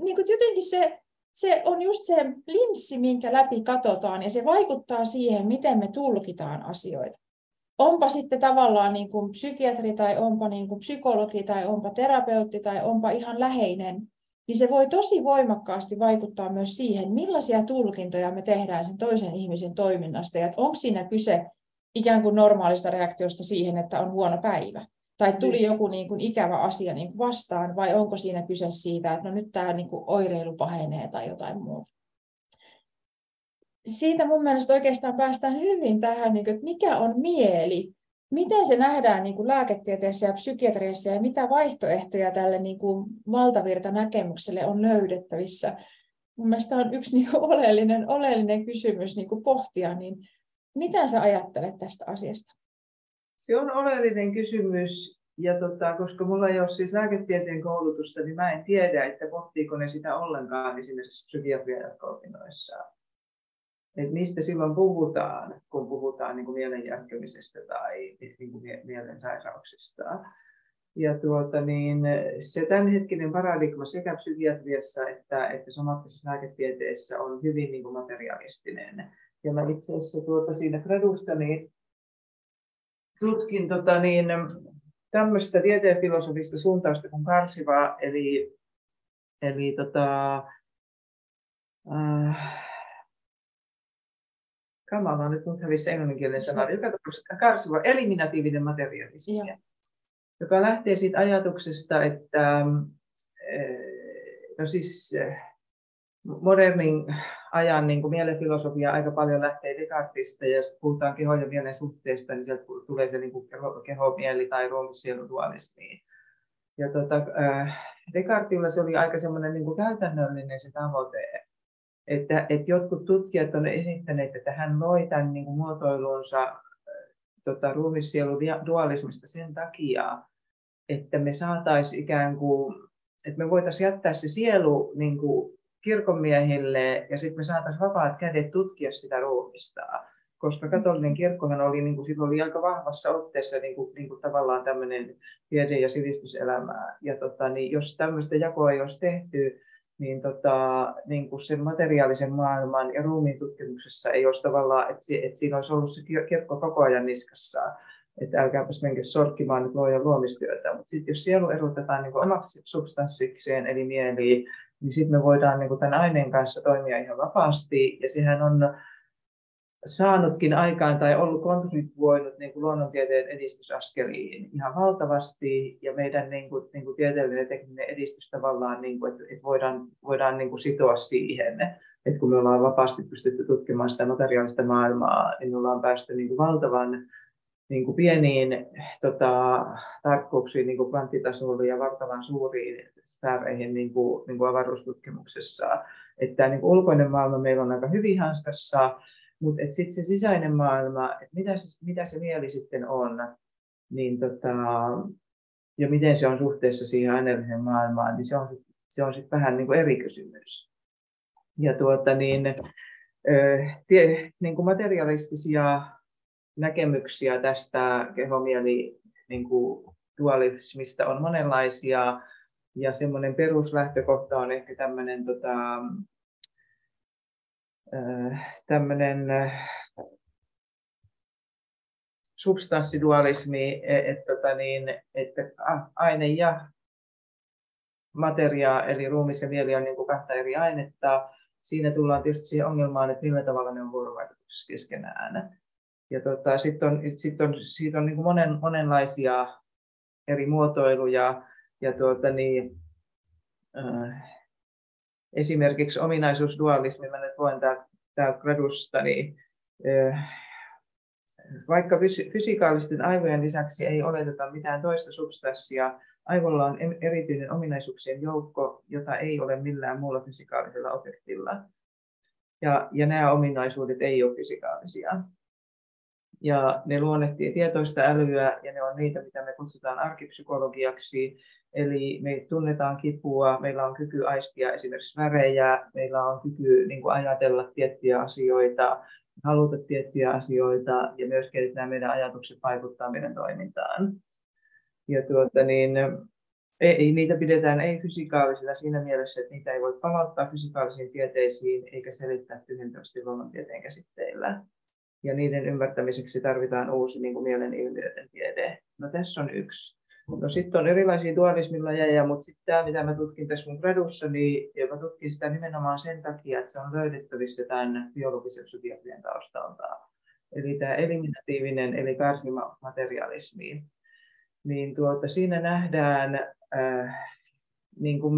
niin kuin jotenkin se, se on just se linssi, minkä läpi katsotaan, ja se vaikuttaa siihen, miten me tulkitaan asioita. Onpa sitten tavallaan niin kuin psykiatri tai onpa niin kuin psykologi tai onpa terapeutti tai onpa ihan läheinen, niin se voi tosi voimakkaasti vaikuttaa myös siihen, millaisia tulkintoja me tehdään sen toisen ihmisen toiminnasta, ja onko siinä kyse ikään kuin normaalista reaktiosta siihen, että on huono päivä, tai tuli niin. joku niin kuin ikävä asia niin kuin vastaan, vai onko siinä kyse siitä, että no nyt tämä niin kuin oireilu pahenee tai jotain muuta. Siitä mun mielestä oikeastaan päästään hyvin tähän, niin kuin, että mikä on mieli, miten se nähdään niin kuin lääketieteessä ja psykiatriassa ja mitä vaihtoehtoja tälle niin kuin valtavirta-näkemykselle on löydettävissä. Mun mielestä on yksi niin kuin oleellinen, oleellinen kysymys niin kuin pohtia, niin mitä sä ajattelet tästä asiasta? Se on oleellinen kysymys, ja tota, koska mulla ei ole siis lääketieteen koulutusta, niin mä en tiedä, että pohtiiko ne sitä ollenkaan esimerkiksi psykiatrian jatko-opinnoissa että mistä silloin puhutaan, kun puhutaan niin kuin tai niin kuin mielen sairauksista. Ja tuota, niin se tämänhetkinen paradigma sekä psykiatriassa että, että somaattisessa lääketieteessä on hyvin niin kuin materialistinen. Ja mä itse asiassa tuota, siinä gradustani tutkin tota, niin, tämmöistä tieteenfilosofista suuntausta kuin karsiva, eli, eli tota, äh, kamala nyt mut hävisi englanninkielinen sana, joka tapauksessa karsiva eliminatiivinen materialismi, ja. joka lähtee siitä ajatuksesta, että eh, no siis eh, modernin ajan niin kuin mielenfilosofia aika paljon lähtee Descartesista, ja jos puhutaan kehon ja mielen suhteesta, niin sieltä tulee se niin kuin keho, keho, mieli tai ruumissielu dualismi. Ja tuota, Descartesilla se oli aika semmoinen niin kuin käytännöllinen se tavoite, että, että jotkut tutkijat ovat esittäneet, että hän loi tämän niin kuin muotoilunsa tota, ruumissielun dualismista sen takia, että me saataisiin ikään kuin, että me voitaisiin jättää se sielu niin kuin kirkonmiehille ja sitten me saataisiin vapaat kädet tutkia sitä ruumista. Koska katolinen kirkkohan oli, niin kuin, oli aika vahvassa otteessa niin kuin, niin kuin tavallaan tämmöinen tiede- ja sivistyselämää. Ja tota, niin jos tämmöistä jakoa ei olisi tehty, niin, tota, niin kuin sen materiaalisen maailman ja ruumiin tutkimuksessa ei olisi tavallaan, että, että siinä olisi ollut se kirkko koko ajan niskassa, että älkääpäs menkö sorkkimaan nyt luojan luomistyötä. Mutta sitten jos sielu erotetaan niin omaksi substanssikseen, eli mieliin, niin sitten me voidaan niin kuin tämän aineen kanssa toimia ihan vapaasti. Ja sehän on saanutkin aikaan tai ollut kontribuoinut niin kuin luonnontieteen edistysaskeliin ihan valtavasti ja meidän niin kuin, niin kuin tieteellinen ja tekninen edistys tavallaan, niin kuin, että, että voidaan, voidaan niin kuin sitoa siihen, että kun me ollaan vapaasti pystytty tutkimaan sitä materiaalista maailmaa, niin me ollaan päästy niin kuin valtavan niin kuin pieniin tota, tarkkuuksiin niin kuin kvanttitasolla ja valtavan suuriin sfääreihin niin kuin, niin kuin avaruustutkimuksessa. Että tämä niin kuin ulkoinen maailma meillä on aika hyvin hanskassa, mutta sitten se sisäinen maailma, että mitä se, mitä se mieli sitten on, niin tota, ja miten se on suhteessa siihen aineelliseen maailmaan, niin se on, se on sitten vähän niin kuin eri kysymys. Ja tuota, niin, tie, niin kuin materialistisia näkemyksiä tästä kehomieli niin kuin dualismista on monenlaisia, ja semmoinen peruslähtökohta on ehkä tämmöinen tota, tämmöinen substanssidualismi, e, että, tota niin, että aine ja materia, eli ruumis ja mieli on niin kuin kahta eri ainetta. Siinä tullaan tietysti siihen ongelmaan, että millä tavalla ne on vuorovaikutuksessa keskenään. Ja tota, sitten on, sit on, siitä on niin kuin monen, monenlaisia eri muotoiluja. Ja tuota, niin, äh, esimerkiksi ominaisuusdualismi, mä nyt voin täältä gradusta, niin vaikka fysikaalisten aivojen lisäksi ei oleteta mitään toista substanssia, aivolla on erityinen ominaisuuksien joukko, jota ei ole millään muulla fysikaalisella objektilla. Ja, ja nämä ominaisuudet ei ole fysikaalisia. Ja ne luonnehtii tietoista älyä ja ne on niitä, mitä me kutsutaan arkipsykologiaksi, Eli me tunnetaan kipua, meillä on kyky aistia esimerkiksi värejä, meillä on kyky niin kuin ajatella tiettyjä asioita, haluta tiettyjä asioita ja myöskin, että nämä meidän ajatukset vaikuttaa meidän toimintaan. Ja tuota, niin, ei, niitä pidetään ei fysikaalisina siinä mielessä, että niitä ei voi palauttaa fysikaalisiin tieteisiin eikä selittää tyhjentävästi luonnontieteen käsitteillä. Ja niiden ymmärtämiseksi tarvitaan uusi niin kuin mielen ilmiöiden tiede. No tässä on yksi. No sitten on erilaisia dualismilajeja, mutta sitten tämä, mitä mä tutkin tässä mun gradussa, niin mä tutkin sitä nimenomaan sen takia, että se on löydettävissä tämän biologisen psykiatrian taustalta. Eli tämä eliminatiivinen, eli karsimaterialismi. Niin tuota, siinä nähdään äh, niin kuin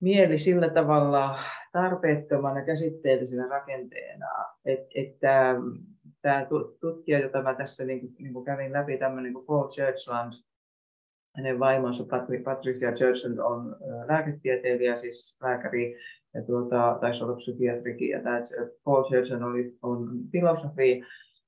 mieli sillä tavalla tarpeettomana käsitteellisenä rakenteena, että, että tämä tutkija, jota mä tässä niin niin kuin kävin läpi, tämmöinen kuin Paul Churchland, hänen vaimonsa Patricia Churchland on lääketieteilijä, siis lääkäri, ja tuota, taisi olla psykiatrikin, ja tämä Paul Churchland oli, on filosofi,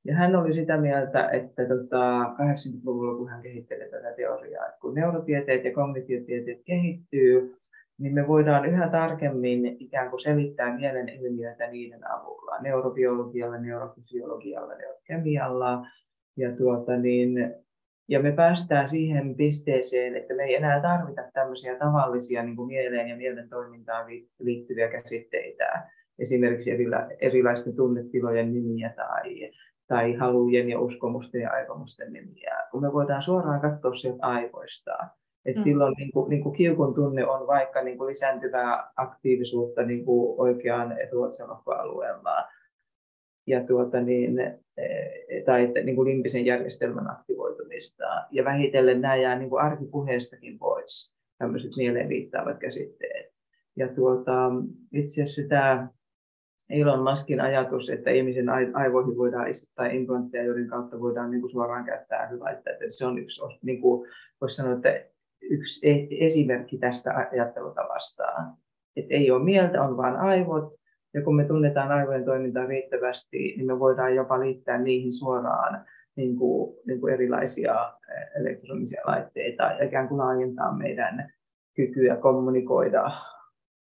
ja hän oli sitä mieltä, että tota, 80-luvulla, kun hän kehitteli tätä teoriaa, että kun neurotieteet ja kognitiotieteet kehittyy, niin me voidaan yhä tarkemmin ikään kuin selittää mielen ilmiöitä niiden avulla, neurobiologialla, neurofysiologialla, neurokemialla. Ja, tuota niin, ja me päästään siihen pisteeseen, että me ei enää tarvita tämmöisiä tavallisia niin kuin mieleen ja mielen toimintaan liittyviä käsitteitä, esimerkiksi erilaisten tunnetilojen nimiä tai, tai halujen ja uskomusten ja aikomusten nimiä, kun me voidaan suoraan katsoa sieltä aivoista et mm. Silloin niin kuin, niin kuin kiukun tunne on vaikka niin kuin lisääntyvää aktiivisuutta niin kuin oikeaan etuotsalokkoalueella. Ja tuota niin, e, tai että, niin kuin limpisen järjestelmän aktivoitumista. Ja vähitellen nämä jää niin kuin arkipuheestakin pois, tämmöiset mieleen viittaavat käsitteet. Ja tuota, itse asiassa tämä Elon Muskin ajatus, että ihmisen aivoihin voidaan istuttaa implantteja, joiden kautta voidaan niin kuin suoraan käyttää älylaitteita. Se on yksi, niin kuin, voisi sanoa, että yksi e- esimerkki tästä ajattelutavasta. Että ei ole mieltä, on vain aivot. Ja kun me tunnetaan aivojen toimintaa riittävästi, niin me voidaan jopa liittää niihin suoraan niin kuin, niin kuin erilaisia elektronisia laitteita ja ikään kuin laajentaa meidän kykyä kommunikoida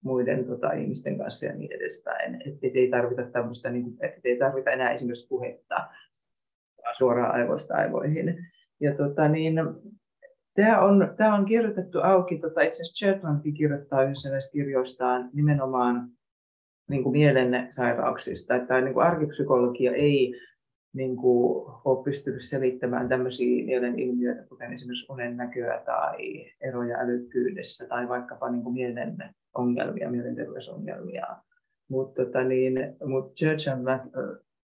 muiden tota, ihmisten kanssa ja niin edespäin. Että et ei tarvita tämmöistä, niin et ei tarvita enää esimerkiksi puhetta suoraan aivoista aivoihin. Ja tota, niin, Tämä on, tämä on kirjoitettu auki, tota, itse asiassa Chetlandkin kirjoittaa yhdessä näistä kirjoistaan nimenomaan niin kuin mielen sairauksista, että niin kuin arkipsykologia ei niin kuin, ole pystynyt selittämään tämmöisiä mielen ilmiöitä, kuten esimerkiksi unen näköä tai eroja älykkyydessä tai vaikkapa niin kuin mielen ongelmia, mielenterveysongelmia. Mutta tota niin, mut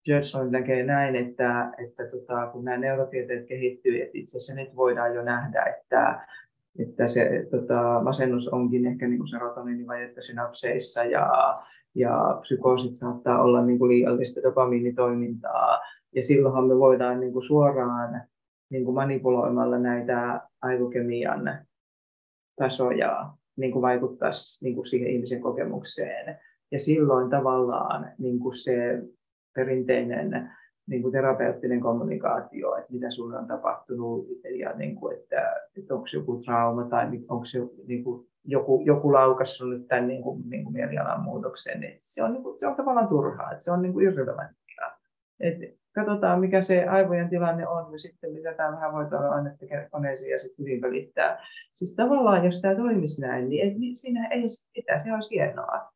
Churchill näkee näin, että, että tota, kun nämä neurotieteet kehittyy, että itse asiassa nyt voidaan jo nähdä, että, että se tota, masennus onkin ehkä niin serotoninivajetta synapseissa ja, ja psykoosit saattaa olla niin kuin liiallista dopamiinitoimintaa. Ja silloinhan me voidaan niin kuin suoraan niin kuin manipuloimalla näitä aivokemian tasoja niin kuin vaikuttaa niin kuin siihen ihmisen kokemukseen. Ja silloin tavallaan niin kuin se perinteinen niin kuin terapeuttinen kommunikaatio, että mitä sinulle on tapahtunut ja niin kuin, että, että onko joku trauma tai onko se, niin kuin, joku, joku laukassut nyt tämän niin kuin, niin kuin mielialan muutoksen, niin se, on, niin kuin, se on tavallaan turhaa, että se on niin kuin irrelevanttia. Et katsotaan, mikä se aivojen tilanne on, ja sitten lisätään vähän voiteluainetta koneisiin ja sitten hyvin välittää. Siis tavallaan, jos tämä toimisi näin, niin, et, niin siinä ei sitä, se olisi hienoa.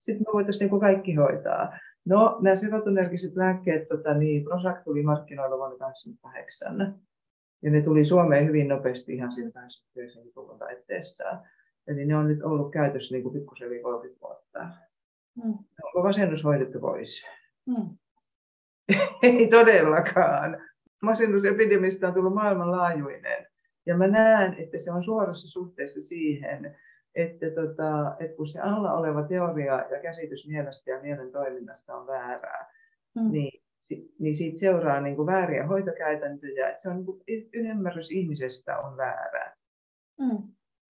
Sitten me voitaisiin niin kaikki hoitaa. No, nämä serotonergiset lääkkeet, tota, niin Prozac tuli markkinoilla vuonna 2008. Ja ne tuli Suomeen hyvin nopeasti ihan siinä 80-luvun taitteessa. Eli ne on nyt ollut käytössä niin kuin pikkusen yli 30 vuotta. Mm. Onko vasennus hoidettu pois? Mm. Ei todellakaan. Masennusepidemistä on tullut maailmanlaajuinen. Ja mä näen, että se on suorassa suhteessa siihen, että, tota, että kun se alla oleva teoria ja käsitys mielestä ja mielen toiminnasta on väärää, mm. niin, niin siitä seuraa niin kuin vääriä hoitokäytäntöjä. Että se on niin kuin, ymmärrys ihmisestä on väärää. Mm.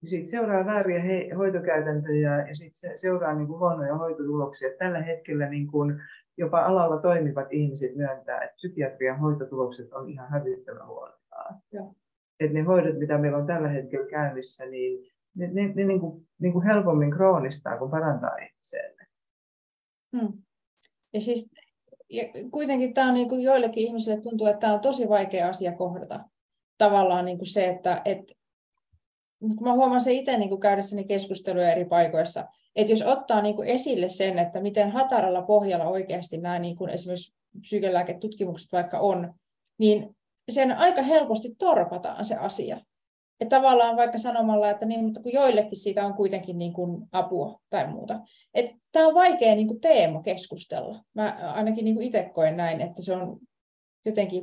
Siitä seuraa vääriä he, hoitokäytäntöjä ja sitten se seuraa niin kuin huonoja hoitotuloksia. Tällä hetkellä niin kuin jopa alalla toimivat ihmiset myöntää, että psykiatrian hoitotulokset on ihan hävyttävän huonoja. Että ne hoidot, mitä meillä on tällä hetkellä käynnissä, niin ne, ne, ne niin kuin, niin kuin helpommin kroonistaa kuin parantaa ihmiselle. Hmm. Ja siis ja kuitenkin tämä on niin kuin joillekin ihmisille tuntuu, että tämä on tosi vaikea asia kohdata. Tavallaan niin kuin se, että et, mä huomaan se itse niin kuin käydessäni keskusteluja eri paikoissa, että jos ottaa niin kuin esille sen, että miten hataralla pohjalla oikeasti nämä niin kuin esimerkiksi psykelääketutkimukset vaikka on, niin sen aika helposti torpataan se asia. Että tavallaan vaikka sanomalla, että niin, mutta kun joillekin siitä on kuitenkin niin kuin apua tai muuta. Tämä on vaikea niin kuin teema keskustella. Mä ainakin niin kuin itse koen näin, että se on jotenkin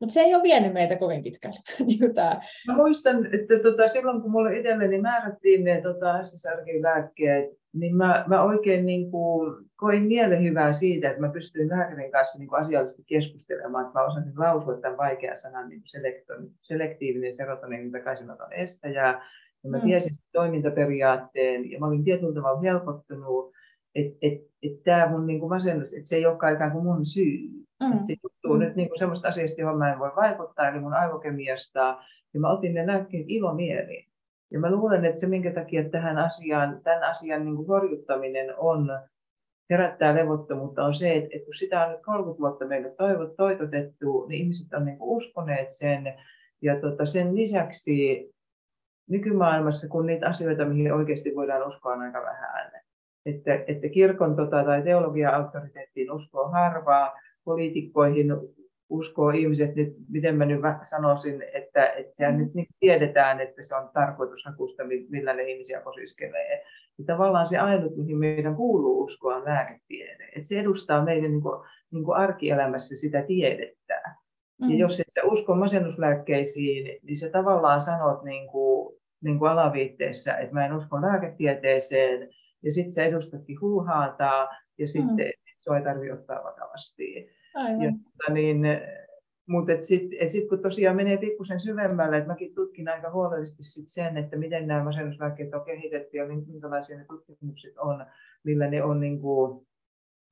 mutta se ei ole vienyt meitä kovin pitkälle. niin kuin tämä. Mä muistan, että tota, silloin kun mulle itselleni määrättiin ne tota, SSRG-lääkkeet, niin mä, mä oikein niin kuin, koin mielen hyvää siitä, että mä pystyin lääkärin kanssa niin kuin asiallisesti keskustelemaan, että mä osasin lausua tämän vaikean sanan niin selekton, selektiivinen serotonin takaisinoton estäjä. Ja mä mm. tiesin toimintaperiaatteen ja mä olin tietyllä tavalla helpottunut, että et, et tämä mun niin kuin masennus, että se ei olekaan ikään kuin mun syy Mm. Se johtuu mm. nyt niin kuin semmoista asiasta, johon mä en voi vaikuttaa, eli mun aivokemiasta. Ja mä otin ne lääkkeet ilomieliin. Ja mä luulen, että se, minkä takia tähän asiaan, tämän asian niin kuin horjuttaminen on, herättää levottomuutta, on se, että, kun sitä on nyt 30 vuotta meille toivot, toitotettu, niin ihmiset on niin kuin uskoneet sen. Ja tota, sen lisäksi nykymaailmassa, kun niitä asioita, mihin oikeasti voidaan uskoa, on aika vähän. Että, että kirkon tota, tai teologia-auktoriteettiin uskoo harvaa, poliitikkoihin uskoo ihmiset nyt, miten mä nyt sanoisin, että, että sehän nyt niin tiedetään, että se on tarkoitushakusta, millä ne ihmisiä kosiskelee. Ja tavallaan se ainut, mihin meidän kuuluu uskoa, on lääketiede. Että se edustaa meidän niin kuin, niin kuin arkielämässä sitä tiedettä. Mm. Ja jos et sä usko masennuslääkkeisiin, niin sä tavallaan sanot niin kuin, niin kuin alaviitteessä, että mä en usko lääketieteeseen, ja sitten sä edustatkin huuhaata, ja sitten mm. sua ei tarvitse ottaa vakavasti. Aivan. Ja, tota niin, mutta sitten sit, kun tosiaan menee pikkusen syvemmälle, että mäkin tutkin aika huolellisesti sit sen, että miten nämä masennuslääkkeet on kehitetty ja minkälaisia ne tutkimukset on, millä ne on niin kuin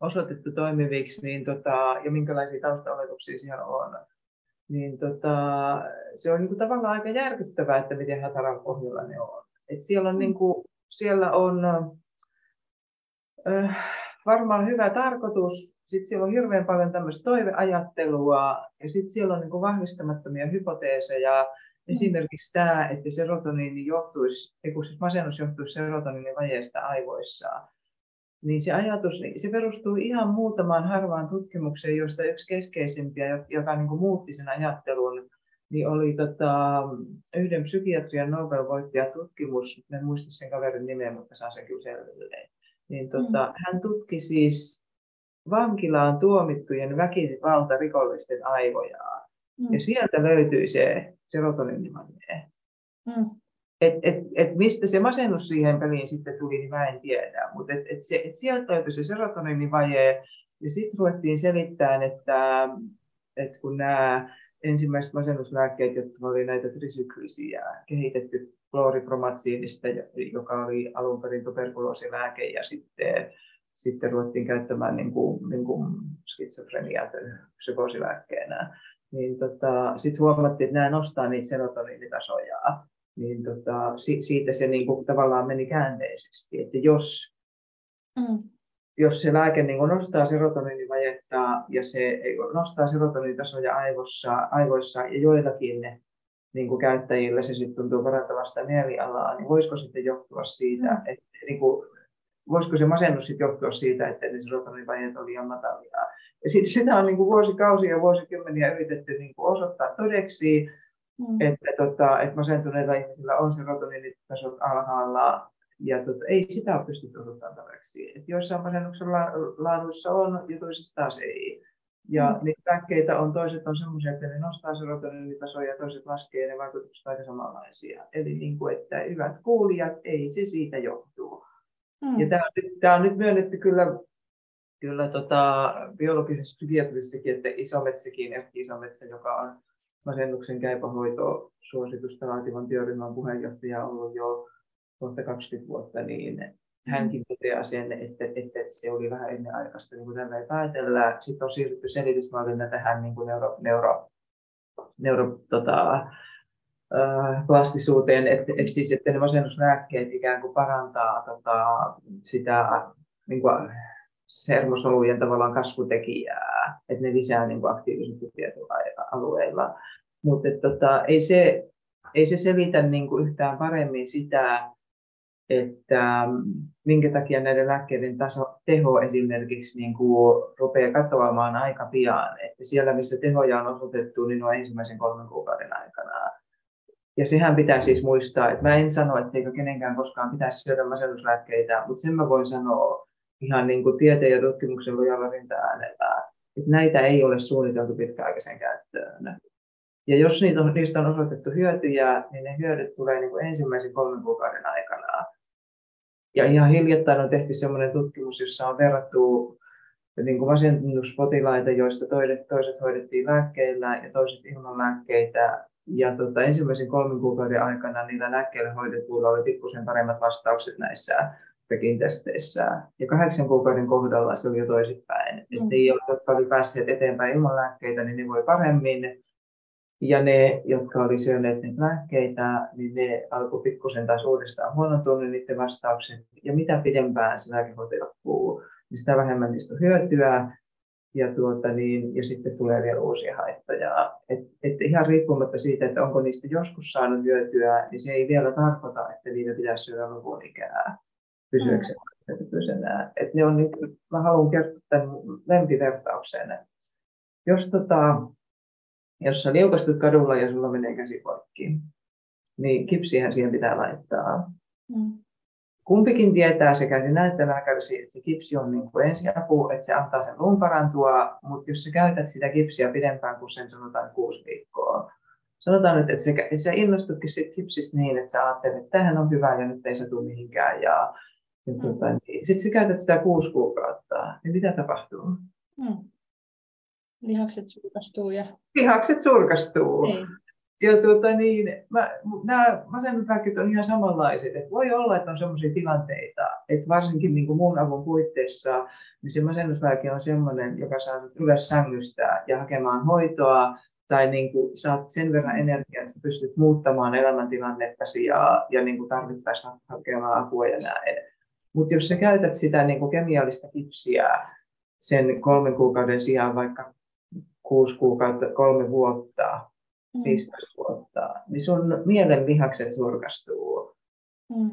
osoitettu toimiviksi niin tota, ja minkälaisia taustaoletuksia siellä on. Niin tota, se on niin kuin tavallaan aika järkyttävää, että miten hataran pohjalla ne on. Et siellä on, niin kuin, siellä on äh, varmaan hyvä tarkoitus. Sitten siellä on hirveän paljon tämmöistä toiveajattelua ja sitten siellä on niin vahvistamattomia hypoteeseja. Esimerkiksi tämä, että serotoniini johtuisi, kun siis masennus johtuisi serotoniinin vajeesta aivoissa. Niin se ajatus, se perustuu ihan muutamaan harvaan tutkimukseen, joista yksi keskeisimpiä, joka niin kuin muutti sen ajattelun, niin oli tota, yhden psykiatrian Nobel-voittaja tutkimus, en muista sen kaverin nimeä, mutta saa sen kyllä selville niin tota, mm. hän tutki siis vankilaan tuomittujen väkivaltarikollisten aivoja. Mm. Ja sieltä löytyi se serotoniinimagne. Mm. Et, et, et mistä se masennus siihen peliin sitten tuli, niin mä en tiedä. Mutta et, et se, et sieltä löytyi se serotoniinivaje. Ja sitten ruvettiin selittämään, että, että kun nämä ensimmäiset masennuslääkkeet, jotka oli näitä trisyklisiä, kehitetty klooripromatsiinista, joka oli alun perin tuberkuloosilääke, ja sitten, sitten ruvettiin käyttämään niin kuin, niin kuin skitsofrenia psykoosilääkkeenä. Niin tota, sitten huomattiin, että nämä nostaa niitä serotoniinitasoja. Niin tota, siitä se niin kuin, tavallaan meni käänteisesti, että jos mm jos se lääke niin nostaa serotoniinivajetta ja se nostaa serotoniinitasoja aivossa, aivoissa ja joillakin niin kuin käyttäjillä se sitten tuntuu parantavasta mielialaa, niin voisiko sitten johtua siitä, mm. että niin kuin, voisiko se masennus sitten johtua siitä, että ne serotoniinivajeet on liian matalia. Ja sitten sitä on niin kuin vuosikausia ja vuosikymmeniä yritetty niin kuin osoittaa todeksi, mm. että, tota, että masentuneilla ihmisillä on serotoniinitasot alhaalla ja tota, ei sitä ole pystytty osoittamaan tarpeeksi. Et joissain masennuksen laaduissa on ja toisissa taas ei. Ja mm. niitä lääkkeitä on, toiset on sellaisia, että ne nostaa serotoniinitasoja ja toiset laskee ne vaikutukset aika samanlaisia. Eli niin kuin, että hyvät kuulijat, ei se siitä johtuu. Mm. Ja tämä, tämä on nyt myönnetty kyllä, kyllä tota, biologisessa psykiatrisessakin, että isometsäkin, Erkki Isometsä, joka on masennuksen käypähoito suositusta laativan työryhmän puheenjohtaja ollut jo kohta 20 vuotta, niin hänkin mm. toteaa sen, että, että se oli vähän ennenaikaista, niin kuin tällä päätellään. Sitten on siirrytty selitysmallina tähän niin kuin neuro, neuro, neuro tota, plastisuuteen, että, että, siis, että ne masennuslääkkeet ikään kuin parantaa tota, sitä niin kuin, hermosolujen tavallaan kasvutekijää, että ne lisää niin kuin aktiivisuutta tietyillä alueilla. Mutta tota, ei, se, ei se selitä niin kuin yhtään paremmin sitä, että minkä takia näiden lääkkeiden taso, teho esimerkiksi niin kuin rupeaa katoamaan aika pian. Että siellä, missä tehoja on osoitettu, niin on ensimmäisen kolmen kuukauden aikana. Ja sehän pitää siis muistaa, että mä en sano, etteikö kenenkään koskaan pitäisi syödä masennuslääkkeitä, mutta sen mä voin sanoa ihan niin kuin tieteen ja tutkimuksen lujalla äänellä, että näitä ei ole suunniteltu pitkäaikaisen käyttöön. Ja jos niitä on, niistä on osoitettu hyötyjä, niin ne hyödyt tulee niin kuin ensimmäisen kolmen kuukauden aikana. Ja ihan hiljattain on tehty sellainen tutkimus, jossa on verrattu niin kuin masennuspotilaita, joista toiset, toiset hoidettiin lääkkeillä ja toiset ilman lääkkeitä. Ja tota, ensimmäisen kolmen kuukauden aikana niillä lääkkeillä hoidetuilla oli pikkusen paremmat vastaukset näissä Pekin testeissä. Ja kahdeksan kuukauden kohdalla se oli jo toisinpäin. Mm. Että ne, jotka oli päässeet eteenpäin ilman lääkkeitä, niin ne voi paremmin. Ja ne, jotka oli syöneet niitä lääkkeitä, niin ne alkoi pikkusen taas uudestaan huonontua niiden vastaukset. Ja mitä pidempään se lääkehoito jatkuu, niin sitä vähemmän niistä on hyötyä. Ja, tuota, niin, ja sitten tulee vielä uusia haittoja. Et, et ihan riippumatta siitä, että onko niistä joskus saanut hyötyä, niin se ei vielä tarkoita, että niitä pitäisi syödä lopun ikää pysyäkseen mm. Et ne on, niin, mä haluan kertoa tämän lempivertauksen. Että jos tota, jos sä liukastut kadulla ja sulla menee käsi poikki, niin kipsihän siihen pitää laittaa. Mm. Kumpikin tietää sekä sinä että lääkärisi, että se kipsi on niin kuin ensiapu, että se antaa sen luun parantua, mutta jos sä käytät sitä kipsiä pidempään kuin sen sanotaan kuusi viikkoa, sanotaan nyt, että, se, että sä innostutkin siitä kipsistä niin, että sä ajattelet, että tähän on hyvä ja nyt ei se tule mihinkään. Ja, ja tuota, niin. Sitten sä käytät sitä kuusi kuukautta, niin mitä tapahtuu? Mm. Lihakset surkastuu. Ja... Lihakset surkastuu. Ei. Ja tuota, niin, mä, nämä masennuslääkkeet on ihan samanlaiset. Et voi olla, että on sellaisia tilanteita, että varsinkin niin kuin muun avun puitteissa, niin se masennuslääke on sellainen, joka saa ylös sängystä ja hakemaan hoitoa, tai niin kuin saat sen verran energiaa, että pystyt muuttamaan elämäntilannettasi ja, ja niin kuin tarvittaessa hakemaan apua ja näin. Mutta jos sä käytät sitä niin kuin kemiallista kipsiä sen kolmen kuukauden sijaan vaikka kuusi kuukautta, kolme vuotta, mm. 15 vuotta, niin sun mielen lihakset surkastuu. Mm.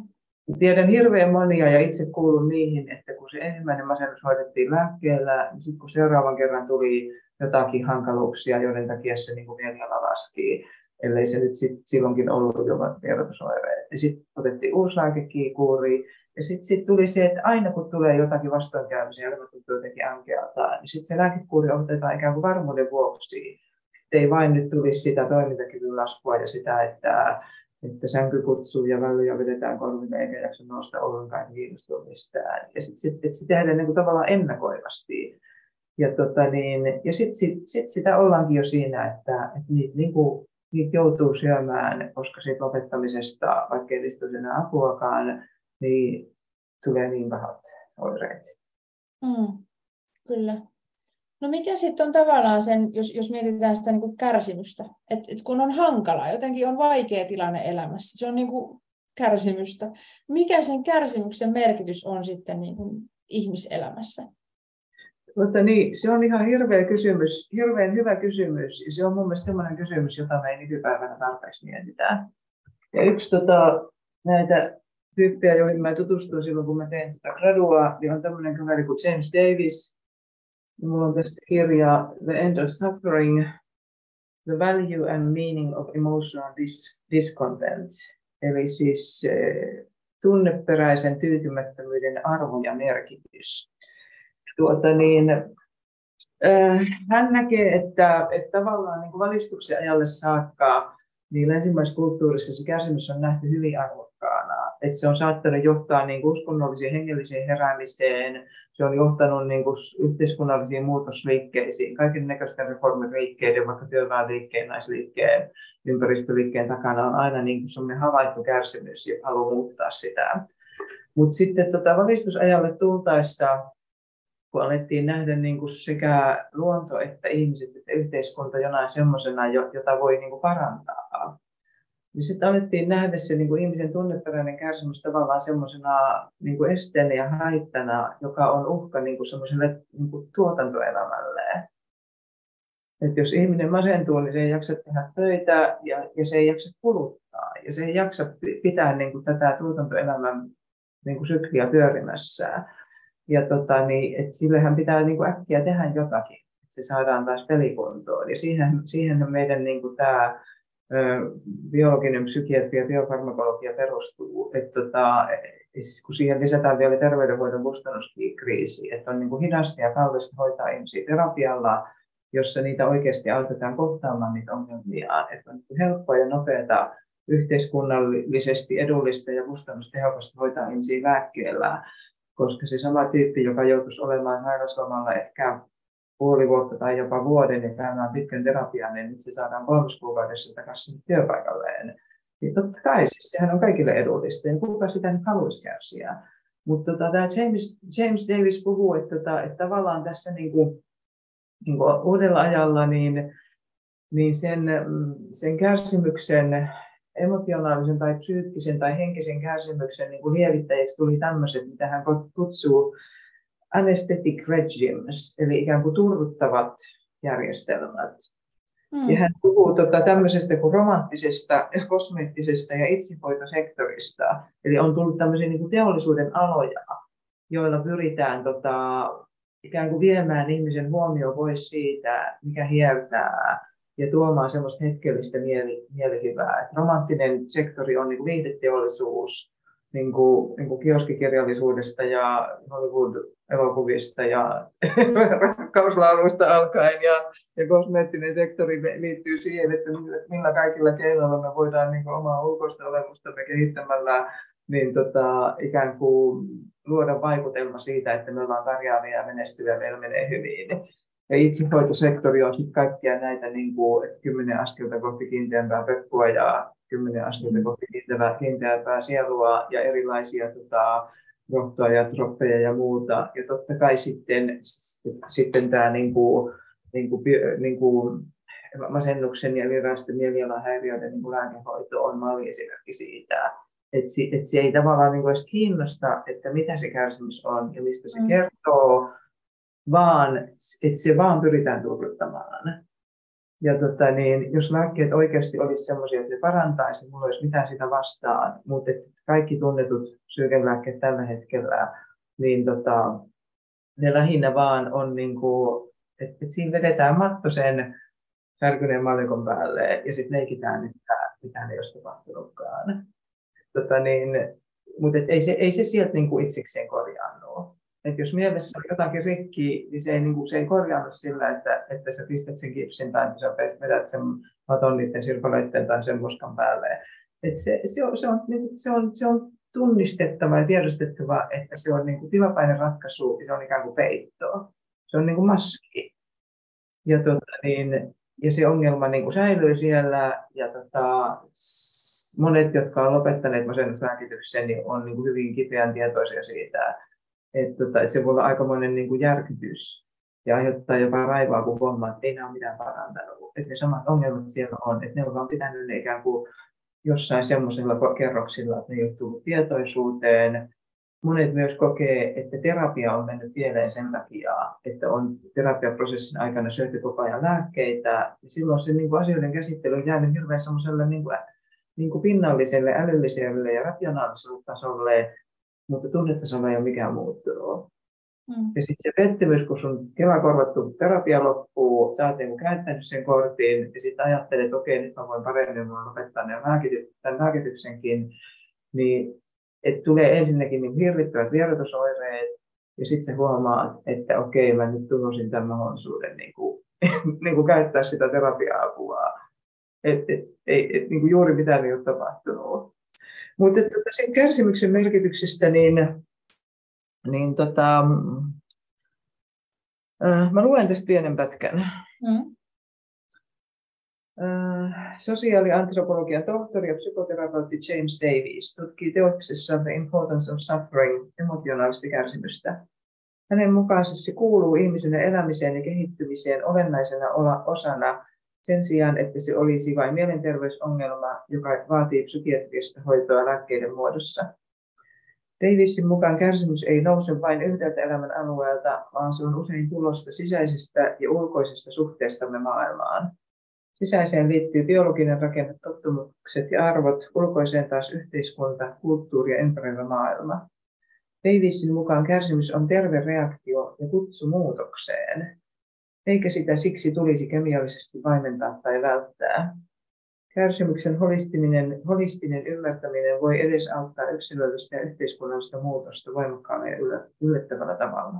Tiedän hirveän monia ja itse kuulun niihin, että kun se ensimmäinen masennus hoidettiin lääkkeellä, niin sitten kun seuraavan kerran tuli jotakin hankaluuksia, joiden takia se niin mieliala laski, ellei se nyt sit silloinkin ollut jo vierotusoireet. ja sitten otettiin uusi lääkekiikuuri, ja sitten sit tuli se, että aina kun tulee jotakin vastoinkäymisiä, elämä tuntuu jotenkin ankealta, niin sitten se lääkekuuri otetaan ikään kuin varmuuden vuoksi, ei vain nyt tulisi sitä toimintakyvyn laskua ja sitä, että, että sänky kutsuu ja välyjä vedetään korville eikä jaksa nousta ollenkaan kiinnostua mistään. Ja sitten sit, sit se tehdään niin kuin tavallaan ennakoivasti. Ja, tota niin, ja sitten sit, sit sitä ollaankin jo siinä, että, että niitä, niin kuin, niitä joutuu syömään, koska siitä lopettamisesta, vaikka ei enää apuakaan, niin tulee niin pahat oireet. Mm, kyllä. No mikä sitten on tavallaan sen, jos, jos mietitään sitä niin kuin kärsimystä, että et kun on hankalaa, jotenkin on vaikea tilanne elämässä, se on niin kuin kärsimystä. Mikä sen kärsimyksen merkitys on sitten niin kuin ihmiselämässä? Mutta niin, se on ihan hirveä kysymys, hirveän hyvä kysymys. Ja se on mun mielestä sellainen kysymys, jota me ei nykypäivänä tarpeeksi mietitään. Ja yksi tota, näitä tyyppejä, joihin mä tutustuin silloin, kun mä tein tätä gradua, niin on tämmöinen kaveri kuin James Davis. Ja mulla on tästä kirja The End of Suffering, The Value and Meaning of Emotional Dis- Discontent. Eli siis eh, tunneperäisen tyytymättömyyden arvo ja merkitys tuota niin, äh, hän näkee, että, että tavallaan niin kuin valistuksen ajalle saakka niin länsimaisessa kulttuurissa se kärsimys on nähty hyvin arvokkaana. Että se on saattanut johtaa niin kuin uskonnollisiin hengelliseen heräämiseen, se on johtanut niin kuin yhteiskunnallisiin muutosliikkeisiin, kaiken näköisten reformiliikkeiden, vaikka työväenliikkeen, naisliikkeen, ympäristöliikkeen takana on aina niin kuin havaittu kärsimys ja halu muuttaa sitä. Mutta sitten tota, valistusajalle tultaessa kun alettiin nähdä niin kuin sekä luonto että ihmiset että yhteiskunta jonain semmoisena, jota voi niin kuin parantaa. Niin sitten alettiin nähdä se niin kuin ihmisen tunneperäinen kärsimys tavallaan semmoisena niin kuin esteenä ja haittana, joka on uhka niin kuin semmoiselle niin kuin tuotantoelämälle. Että jos ihminen masentuu, niin se ei jaksa tehdä töitä ja, ja se ei jaksa kuluttaa. Ja se ei jaksa pitää niin kuin tätä tuotantoelämän niin kuin sykliä pyörimässä. Ja tota, niin, et sillehän pitää niin kuin äkkiä tehdä jotakin, että se saadaan taas pelikuntoon. Ja siihen, siihen meidän niin kuin tämä biologinen psykiatria ja biofarmakologia perustuu. Että tota, kun siihen lisätään vielä terveydenhoidon kustannuskriisi, että on niin kuin hidasta ja kallista hoitaa ihmisiä terapialla, jossa niitä oikeasti autetaan kohtaamaan niitä ongelmia. Että on niin helppoa ja nopeata yhteiskunnallisesti edullista ja kustannustehokasta hoitaa ihmisiä lääkkeellä koska se sama tyyppi, joka joutuisi olemaan sairauslomalla ehkä puoli vuotta tai jopa vuoden ja käymään pitkän terapian, niin nyt se saadaan kolmessa kuukaudessa takaisin työpaikalleen. Niin totta kai, siis sehän on kaikille edullista, ja kuka sitä nyt haluaisi kärsiä. Mutta tota, tämä James, James Davis puhuu, että, tota, että tavallaan tässä niin kuin, niin kuin uudella ajalla niin, niin sen, sen kärsimyksen emotionaalisen tai psyykkisen tai henkisen kärsimyksen niin kuin lievittäjiksi tuli tämmöiset, mitä hän kutsuu anesthetic regimes, eli ikään kuin turruttavat järjestelmät. Mm. Ja hän puhuu tota, tämmöisestä kuin romanttisesta, kosmeettisesta ja itsehoitosektorista. Eli on tullut tämmöisiä niin kuin teollisuuden aloja, joilla pyritään tota, ikään kuin viemään ihmisen huomio pois siitä, mikä hiertää ja tuomaan semmoista hetkellistä mieli, mielihyvää. Et romanttinen sektori on niin viihdeteollisuus niin kuin, niin kuin kioskikirjallisuudesta ja Hollywood-elokuvista ja rakkauslauluista alkaen. Ja, ja kosmeettinen sektori liittyy siihen, että millä kaikilla keinoilla me voidaan niin kuin omaa ulkoista olemustamme kehittämällä niin tota, ikään kuin luoda vaikutelma siitä, että me ollaan pärjääviä ja menestyviä, meillä menee hyvin. Ja itsehoitosektori on sitten kaikkia näitä niin kuin, että kymmenen askelta kohti kiinteämpää peppua ja kymmenen askelta kohti kiinteämpää, kiinteämpää sielua ja erilaisia tota, rohtoa ja troppeja ja muuta. Ja totta kai sitten, sitten tämä niin kuin, niin kuin, niin kuin masennuksen ja erilaisten mielialan häiriöiden niin lääkehoito on malliesimerkki siitä, että se, että se ei tavallaan niin kuin edes kiinnosta, että mitä se kärsimys on ja mistä se mm. kertoo, vaan että se vaan pyritään turruttamaan. Ja tota, niin, jos lääkkeet oikeasti olisi sellaisia, että ne parantaisi, mulla olisi mitään sitä vastaan, mutta kaikki tunnetut sykelääkkeet tällä hetkellä, niin tota, ne lähinnä vaan on niin että, että siinä vedetään matto sen särkyneen mallikon päälle ja sitten leikitään, että mitään ei olisi tapahtunutkaan. tota niin, mutta et ei, se, ei se sieltä niin kuin itsekseen korjaannu. Et jos mielessä on jotakin rikki, niin se ei, niin kuin, se ei korjaannu sillä, että, että sä pistät sen kipsin tai sä vedät sen maton niiden sirpaleiden tai sen muskan päälle. Et se, se, on, se, on, niin se, on, se on tunnistettava ja tiedostettava, että se on niin kuin tilapäinen ratkaisu ja se on ikään kuin peitto. Se on niin kuin maski. Ja, tota, niin, ja se ongelma niin kuin säilyy siellä ja tota, monet, jotka ovat lopettaneet masennuslääkityksen, niin on niin kuin hyvin kipeän tietoisia siitä, että, tota, se voi olla aikamoinen niin kuin järkytys ja aiheuttaa jopa raivoa, kun huomaa, että ei nämä ole mitään parantanut. Että ne samat ongelmat siellä on, että ne on vaan pitänyt ne ikään kuin jossain semmoisilla kerroksilla, että ne tullut tietoisuuteen. Monet myös kokee, että terapia on mennyt pieleen sen takia, että on terapiaprosessin aikana syöty koko ajan lääkkeitä. Ja silloin se niin kuin asioiden käsittely on jäänyt hirveän semmoiselle niin kuin, niin kuin pinnalliselle, älylliselle ja rationaaliselle tasolle, mutta tunnetasolla ei ole mikään muuttunut. Mm. Ja sitten se pettymys, kun sun kela korvattu terapia loppuu, sä oot niin käyttänyt sen kortin ja sitten ajattelet, että okei, nyt mä voin paremmin mä lopettaa tämän lääkityksenkin, niin että tulee ensinnäkin niin hirvittävät vierotusoireet ja sitten sä huomaat, että okei, mä nyt tunnusin tämän mahdollisuuden niin kuin, niin kuin käyttää sitä terapia-apua. Et, et, ei, et, niin kuin juuri mitään ei ole tapahtunut. Mutta tuota, sen kärsimyksen merkityksestä, niin niin tota, äh, mä luen tästä pienen pätkän. Mm. Äh, sosiaaliantropologian tohtori ja psykoterapeutti James Davies tutkii teoksessaan The Importance of Suffering, emotionaalista kärsimystä. Hänen mukaansa se kuuluu ihmisen elämiseen ja kehittymiseen olennaisena osana sen sijaan, että se olisi vain mielenterveysongelma, joka vaatii psykiatrista hoitoa lääkkeiden muodossa. Davisin mukaan kärsimys ei nouse vain yhdeltä elämän alueelta, vaan se on usein tulosta sisäisestä ja ulkoisesta suhteestamme maailmaan. Sisäiseen liittyy biologinen rakenne, tottumukset ja arvot, ulkoiseen taas yhteiskunta, kulttuuri ja ympäröivä maailma. Davisin mukaan kärsimys on terve reaktio ja kutsu muutokseen, eikä sitä siksi tulisi kemiallisesti vaimentaa tai välttää. Kärsimyksen holistinen, holistinen ymmärtäminen voi edesauttaa yksilöllistä ja yhteiskunnallista muutosta voimakkaalla ja yllättävällä tavalla.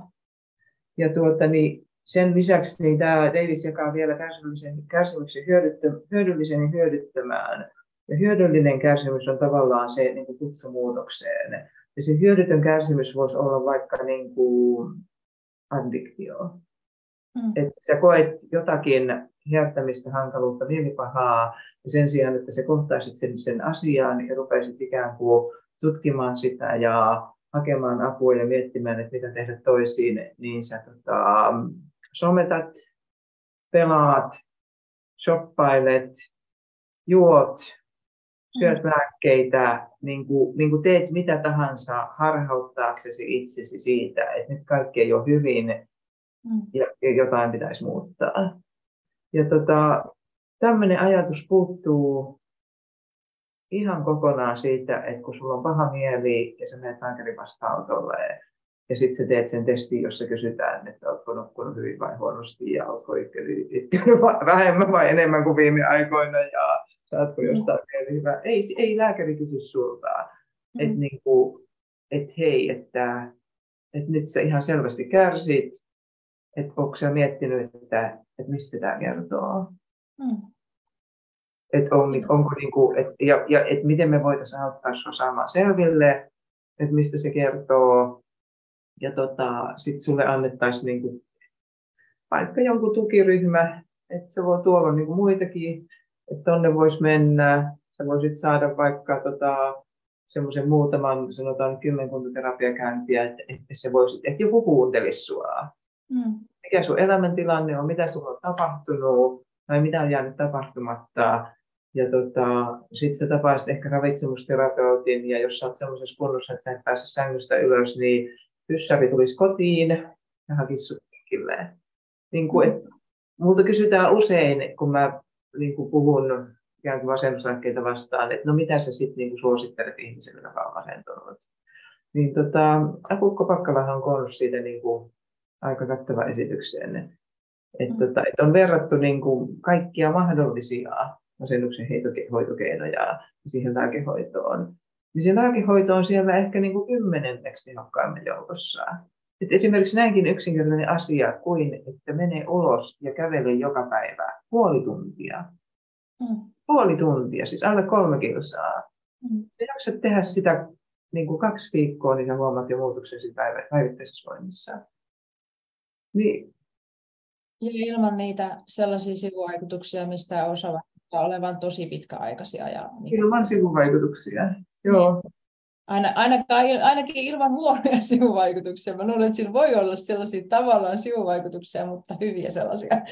Ja tuota, niin sen lisäksi niin tämä Davis jakaa vielä kärsimyksen, kärsimyksen hyödyllisen ja hyödyttömään. Ja hyödyllinen kärsimys on tavallaan se niin kuin kutsu muutokseen. Ja se hyödytön kärsimys voisi olla vaikka niin kuin addiktio. Mm. Että sä koet jotakin hiertämistä, hankaluutta, mielipahaa, ja sen sijaan, että se kohtaisit sen, sen asiaan ja rupeisit ikään kuin tutkimaan sitä ja hakemaan apua ja miettimään, että mitä tehdä toisiin, niin sä tota, sometat, pelaat, shoppailet, juot, syöt mm. lääkkeitä, niin kuin, niin kuin teet mitä tahansa harhauttaaksesi itsesi siitä, että nyt kaikki ei ole hyvin mm. ja jotain pitäisi muuttaa. Ja tota, tämmöinen ajatus puuttuu ihan kokonaan siitä, että kun sulla on paha mieli ja sä menet lääkärin vastaanotolle ja sitten sä teet sen testin, jossa kysytään, että oletko nukkunut hyvin vai huonosti ja oletko itkenyt vähemmän vai enemmän kuin viime aikoina ja saatko jostain mm. hyvä. Ei, ei lääkäri kysy sulta, mm. että niinku, et hei, että et nyt sä ihan selvästi kärsit, että onko sä miettinyt, että, että mistä tämä kertoo. Mm. Että on, onko niinku, et, ja, ja et miten me voitaisiin auttaa sinua saamaan selville, että mistä se kertoo. Ja tota, sitten sulle annettaisiin niinku, vaikka jonkun tukiryhmä, että se voi tuolla niinku muitakin, että tonne voisi mennä. Sä voisit saada vaikka tota, semmoisen muutaman, sanotaan kymmenkunta terapiakäyntiä, että, että, se voisi, että joku kuuntelisi sua. Mm. Mikä sun elämäntilanne on, mitä sulla on tapahtunut, tai mitä on jäänyt tapahtumatta. Ja tota, sitten sä tapaisit ehkä ravitsemusterapeutin, ja jos sä oot semmoisessa kunnossa, että sä et pääse sängystä ylös, niin pyssäri tulisi kotiin ja hakisi niin kuin, et, multa kysytään usein, kun mä niin kuin puhun ikään kuin vasennuslääkkeitä vastaan, että no mitä sä sitten niin suosittelet ihmiselle, joka on masentunut. Niin tota, on koonnut siitä niin kuin aika kattava esitykseen. Että, mm. tota, että on verrattu niin kuin kaikkia mahdollisia masennuksen hoitokeinoja siihen lääkehoitoon. niin se lääkehoito on siellä ehkä niin kuin kymmenenneksi tehokkaimmin joukossa. Et esimerkiksi näinkin yksinkertainen asia kuin, että menee ulos ja kävelee joka päivä puoli tuntia. Mm. Puoli tuntia, siis alle kolme kilsaa. Mm. Ja jaksat tehdä sitä niin kuin kaksi viikkoa, niin sä huomaat jo muutoksen päivä, päivittäisessä voinnissa. Niin. Ja ilman niitä sellaisia sivuvaikutuksia, mistä osaavat olevan tosi pitkäaikaisia. Ja niin... Ilman sivuvaikutuksia, joo. Niin. Aina, ainakaan, ainakin ilman huonoja sivuvaikutuksia. Mä luulen, että sillä voi olla sellaisia tavallaan sivuvaikutuksia, mutta hyviä sellaisia.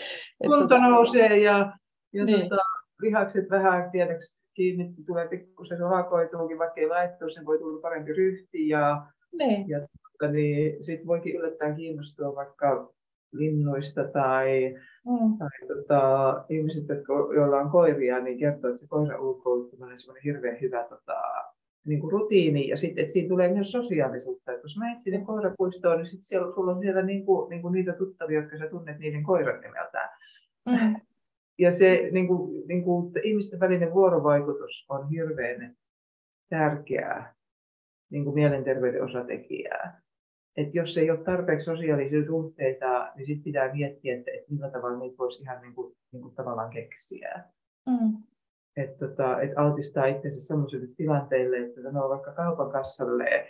Kunto tota... nousee ja, ja niin. tota, lihakset vähän tiedäks kiinni, tulee pikkusen rakoituukin, vaikka ei laittu, sen voi tulla parempi ryhti ja, niin. ja tota, niin, sitten voikin yllättäen kiinnostua vaikka linnuista tai, mm. tai tota, ihmiset, jotka, joilla on koiria, niin kertoo, että se koira ulkoiluttaminen on hirveän hyvä tota, niin kuin rutiini ja sitten, että siinä tulee myös sosiaalisuutta. Että jos menet sinne koirapuistoon, niin sitten siellä, sulla on siellä niin kuin, niin kuin niitä tuttavia, jotka sä tunnet niiden koiran nimeltään. Mm. Ja se niin kuin, niin kuin, ihmisten välinen vuorovaikutus on hirveän tärkeää niin kuin mielenterveyden osatekijää. Että jos ei ole tarpeeksi sosiaalisia suhteita, niin sitten pitää miettiä, että, että millä tavalla niitä voisi ihan niin kuin, niin kuin tavallaan keksiä. Mm että tota, et altistaa itsensä sellaisille tilanteille, että sanoo vaikka kaupan kassalle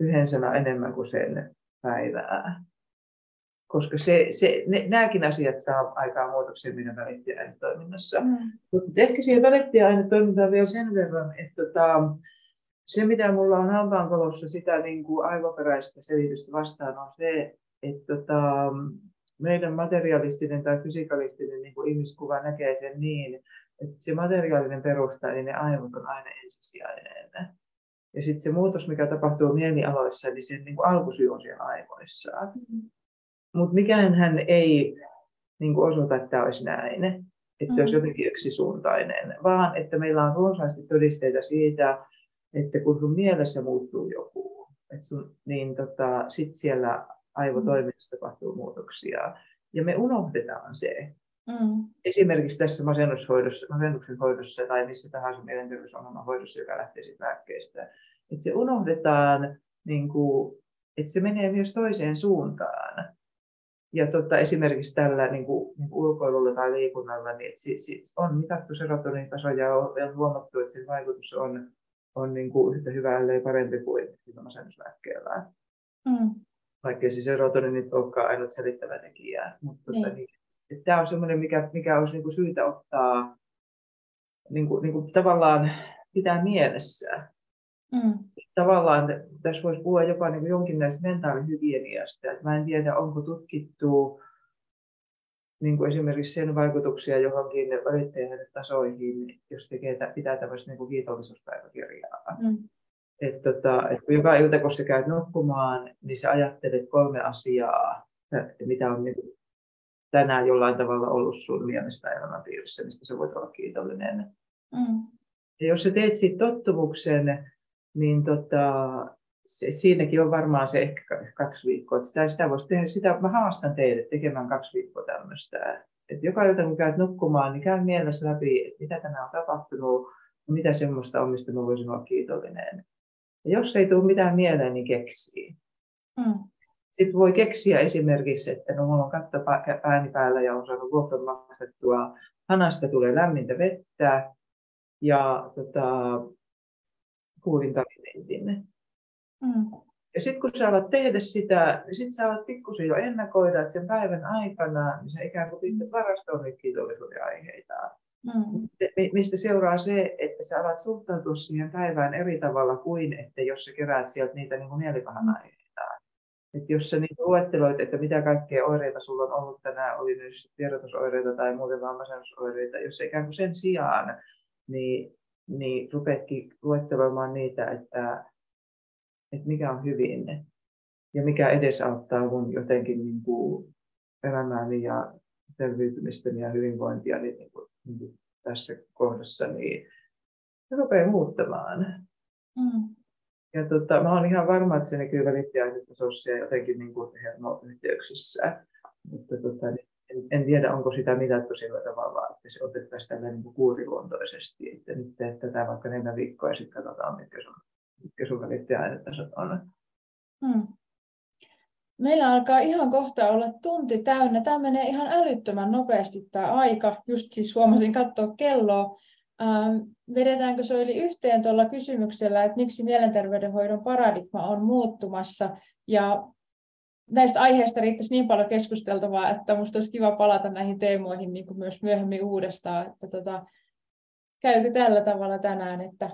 yhden sanan enemmän kuin sen päivää. Koska se, se, ne, nämäkin asiat saa aikaan muutoksia meidän välittäjäainetoiminnassa. Mm. Mutta ehkä siihen välittäjäainetoimintaan vielä sen verran, että tota, se mitä mulla on hampaankolossa sitä niin kuin aivoperäistä selitystä vastaan on se, että tota, meidän materialistinen tai fysikalistinen niin kuin ihmiskuva näkee sen niin, että se materiaalinen perusta, eli ne aivot on aina ensisijainen. Ja sitten se muutos, mikä tapahtuu mielialoissa, niin sen niin kuin alkusyy on siellä aivoissa. Mm-hmm. Mutta mikään hän ei niin kuin osoita, että tämä olisi näin, että se mm-hmm. olisi jotenkin yksisuuntainen, vaan että meillä on runsaasti todisteita siitä, että kun sun mielessä muuttuu joku, että sun, niin tota, sitten siellä aivotoiminnassa tapahtuu muutoksia. Ja me unohdetaan se. Mm. Esimerkiksi tässä masennushoidossa, masennuksen hoidossa tai missä tahansa mielenterveysongelman hoidossa, joka lähtee siitä lääkkeestä, että se unohdetaan, niin kuin, että se menee myös toiseen suuntaan. Ja tota, esimerkiksi tällä niin kuin, niin kuin ulkoilulla tai liikunnalla niin että sit, sit on mitattu serotonintaso ja on, on huomattu, että sen vaikutus on, on niin kuin yhtä hyvä, ellei parempi kuin masennuslääkkeellä. Mm. Vaikka se serotoni nyt olekaan ainut selittävä tekijä. Mutta niin. tota, niin, että tämä on sellainen, mikä, mikä olisi niin kuin syytä ottaa niin kuin, niin kuin tavallaan pitää mielessä. Mm. Tavallaan tässä voisi puhua jopa niin jonkinlaista mentaalihygieniasta. Että mä en tiedä, onko tutkittu niin kuin esimerkiksi sen vaikutuksia johonkin välittäjien tasoihin, jos tekee, pitää tämmöistä niin kuin kiitollisuuspäiväkirjaa. Mm. Että tota, et kun joka ilta, kun sä käyt nukkumaan, niin sä ajattelet kolme asiaa, mitä on niin tänään jollain tavalla ollut sun mielestä elämänpiirissä, mistä sä voit olla kiitollinen. Mm. Ja jos sä teet siitä tottumuksen, niin tota, se, siinäkin on varmaan se ehkä kaksi viikkoa. Sitä, sitä voisi tehdä, sitä mä haastan teille tekemään kaksi viikkoa tämmöistä. Et joka ilta kun käyt nukkumaan, niin käy mielessä läpi, että mitä tänään on tapahtunut, mitä semmoista on, mistä mä voisin olla kiitollinen. Ja jos ei tule mitään mieleen, niin keksii. Mm. Sitten voi keksiä esimerkiksi, että no mulla on katto pääni päällä ja on saanut vuokran maksettua, hanasta tulee lämmintä vettä ja tota, kuulin takimentin. Mm. Ja sitten kun sä alat tehdä sitä, niin sitten sä alat pikkusen jo ennakoida, että sen päivän aikana niin sä ikään kuin pistät varastoon niitä kiitollisuuden aiheita. Mm. Mistä seuraa se, että sä alat suhtautua siihen päivään eri tavalla kuin, että jos sä keräät sieltä niitä niin mielipahan mm. aiheita. Että jos sä niin luetteloit, että mitä kaikkea oireita sulla on ollut tänään, oli nyt tiedotusoireita tai muuten vaan masennusoireita, jos ikään kuin sen sijaan, niin, niin rupeatkin luetteloimaan niitä, että, että mikä on hyvin ja mikä edesauttaa mun jotenkin niin kuin elämääni ja selviytymistäni ja hyvinvointia niin, niin kuin, niin kuin tässä kohdassa, niin se rupeaa muuttamaan. Mm. Ja tota, mä olen ihan varma, että se näkyy välittäjäainetasossa jotenkin niin kuin hermoyhteyksissä. Mutta tota, niin en, en, tiedä, onko sitä mitattu sillä tavalla, että se otettaisiin tällä niin kuuriluontoisesti. Että nyt teet tätä vaikka neljä viikkoa ja sitten katsotaan, mitkä sun mitkä sun välittäjäainetasot on. Hmm. Meillä alkaa ihan kohta olla tunti täynnä. Tämä menee ihan älyttömän nopeasti tämä aika. Just siis huomasin katsoa kelloa. Ähm, vedetäänkö se oli yhteen tuolla kysymyksellä, että miksi mielenterveydenhoidon paradigma on muuttumassa. Ja näistä aiheista riittäisi niin paljon keskusteltavaa, että minusta olisi kiva palata näihin teemoihin niin kuin myös myöhemmin uudestaan. Että tota, käykö tällä tavalla tänään, että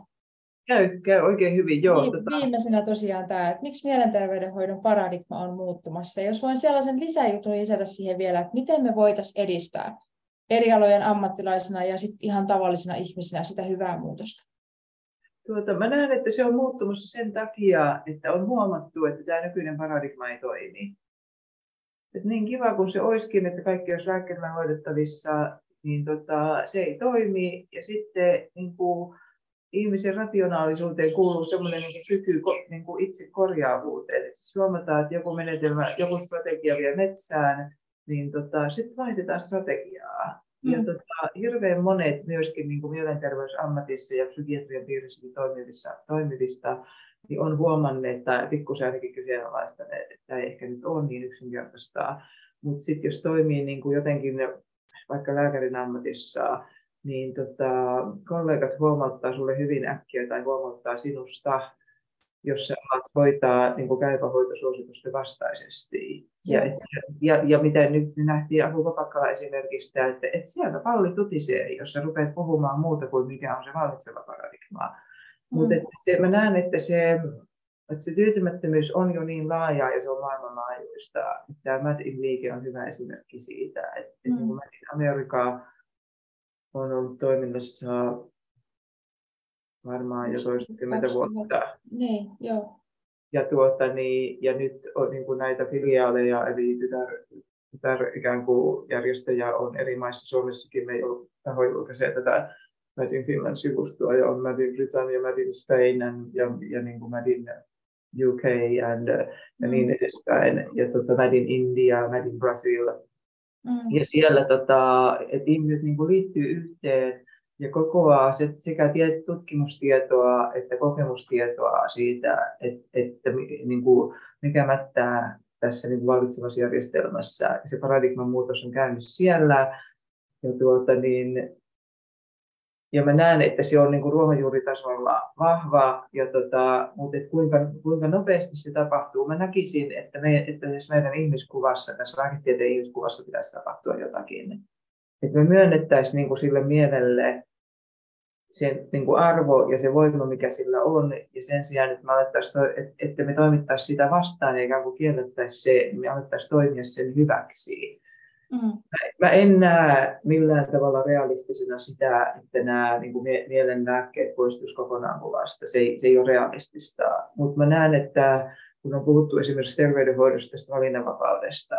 Käy, käy oikein hyvin, joo. Niin, tota... Viimeisenä tosiaan tämä, että miksi mielenterveydenhoidon paradigma on muuttumassa. Jos voin sellaisen lisäjutun lisätä siihen vielä, että miten me voitaisiin edistää eri alojen ammattilaisina ja sit ihan tavallisina ihmisinä sitä hyvää muutosta. Tuota, mä näen, että se on muuttumassa sen takia, että on huomattu, että tämä nykyinen paradigma ei toimi. Et niin kiva kuin se olisikin, että kaikki olisi lääkkeellä hoidettavissa, niin tota, se ei toimi. Ja sitten niin kuin, ihmisen rationaalisuuteen kuuluu semmoinen niin kyky niin kuin itse korjaavuuteen. Et siis huomataan, että joku menetelmä, joku strategia vie metsään, niin tota, sitten vaihdetaan strategiaa. Mm. Ja tota, hirveän monet myöskin niin kuin mielenterveysammatissa ja psykiatrian piirissäkin toimivissa, toimivista niin on huomanneet, tai pikkusen ainakin kyseenalaistaneet, että tämä ei ehkä nyt ole niin yksinkertaista. Mutta sitten jos toimii niin kuin jotenkin vaikka lääkärin ammatissa, niin tota, kollegat huomauttaa sulle hyvin äkkiä tai huomauttaa sinusta, jos sä alat hoitaa niin käypähoitosuositusten vastaisesti. Ja, et, ja, ja mitä nyt nähtiin Ahu Vapakkala esimerkistä, että et sieltä palli tutisee, jos sä rupeat puhumaan muuta kuin mikä on se vallitseva paradigma. Mm. Mutta mä näen, että se, että se tyytymättömyys on jo niin laajaa ja se on maailmanlaajuista. Tämä Mad in liike on hyvä esimerkki siitä, että mm. niin Mad in on ollut toiminnassa varmaan jo toistakymmentä vuotta. Niin, joo. Ja, tuota, niin, ja nyt on niin kuin näitä filiaaleja, eli tytär, tytär ikään kuin järjestöjä on eri maissa. Suomessakin me taho julkaisee tätä Mad in Finland-sivustoa, ja on Mad in Britannia, Mad in Spain ja, ja, ja niin kuin Mad in UK and, ja niin mm. edespäin. Ja tuota, Mad in India, Mad in Brazil. Mm. Ja siellä, tota, että ihmiset niin kuin liittyy yhteen ja kokoaa se, sekä tutkimustietoa että kokemustietoa siitä, että, että niin kuin, mikä mättää tässä niin vallitsevassa järjestelmässä. Se paradigman muutos on käynyt siellä. Ja, tuota, niin, ja mä näen, että se on niin kuin ruohonjuuritasolla vahva, ja tota, mutta et kuinka, kuinka nopeasti se tapahtuu. Mä näkisin, että, me, että siis meidän ihmiskuvassa, tässä lääketieteen ihmiskuvassa pitäisi tapahtua jotakin. Että me myönnettäisiin niin kuin sille mielelle sen niin kuin arvo ja se voima, mikä sillä on, ja sen sijaan, että me, että, että me toimittaisiin sitä vastaan ja ikään kuin kiellettäisiin se, me alettaisiin toimia sen hyväksi. Mm. Mä en näe millään tavalla realistisena sitä, että nämä niin kuin mielen lääkkeet poistuisivat kokonaan kuvasta. Se ei, se ei ole realistista. Mutta mä näen, että kun on puhuttu esimerkiksi terveydenhoidosta tästä valinnanvapaudesta,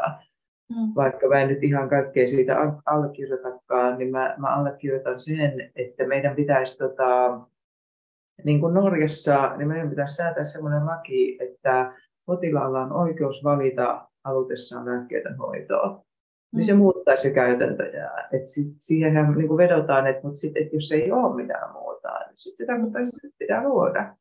Mm. Vaikka mä en nyt ihan kaikkea siitä allekirjoitakaan, niin mä, mä allekirjoitan sen, että meidän pitäisi, tota, niin kuin Norjassa, niin meidän pitäisi säätää sellainen laki, että potilaalla on oikeus valita halutessaan lääkkeiden hoitoa. Mm. Niin se mm. muuttaisi se käytäntöjä. Et sit, siihenhän niin kuin vedotaan, että, mutta sit, että jos ei ole mitään muuta, niin sit se tarkoittaa, että pitää luoda.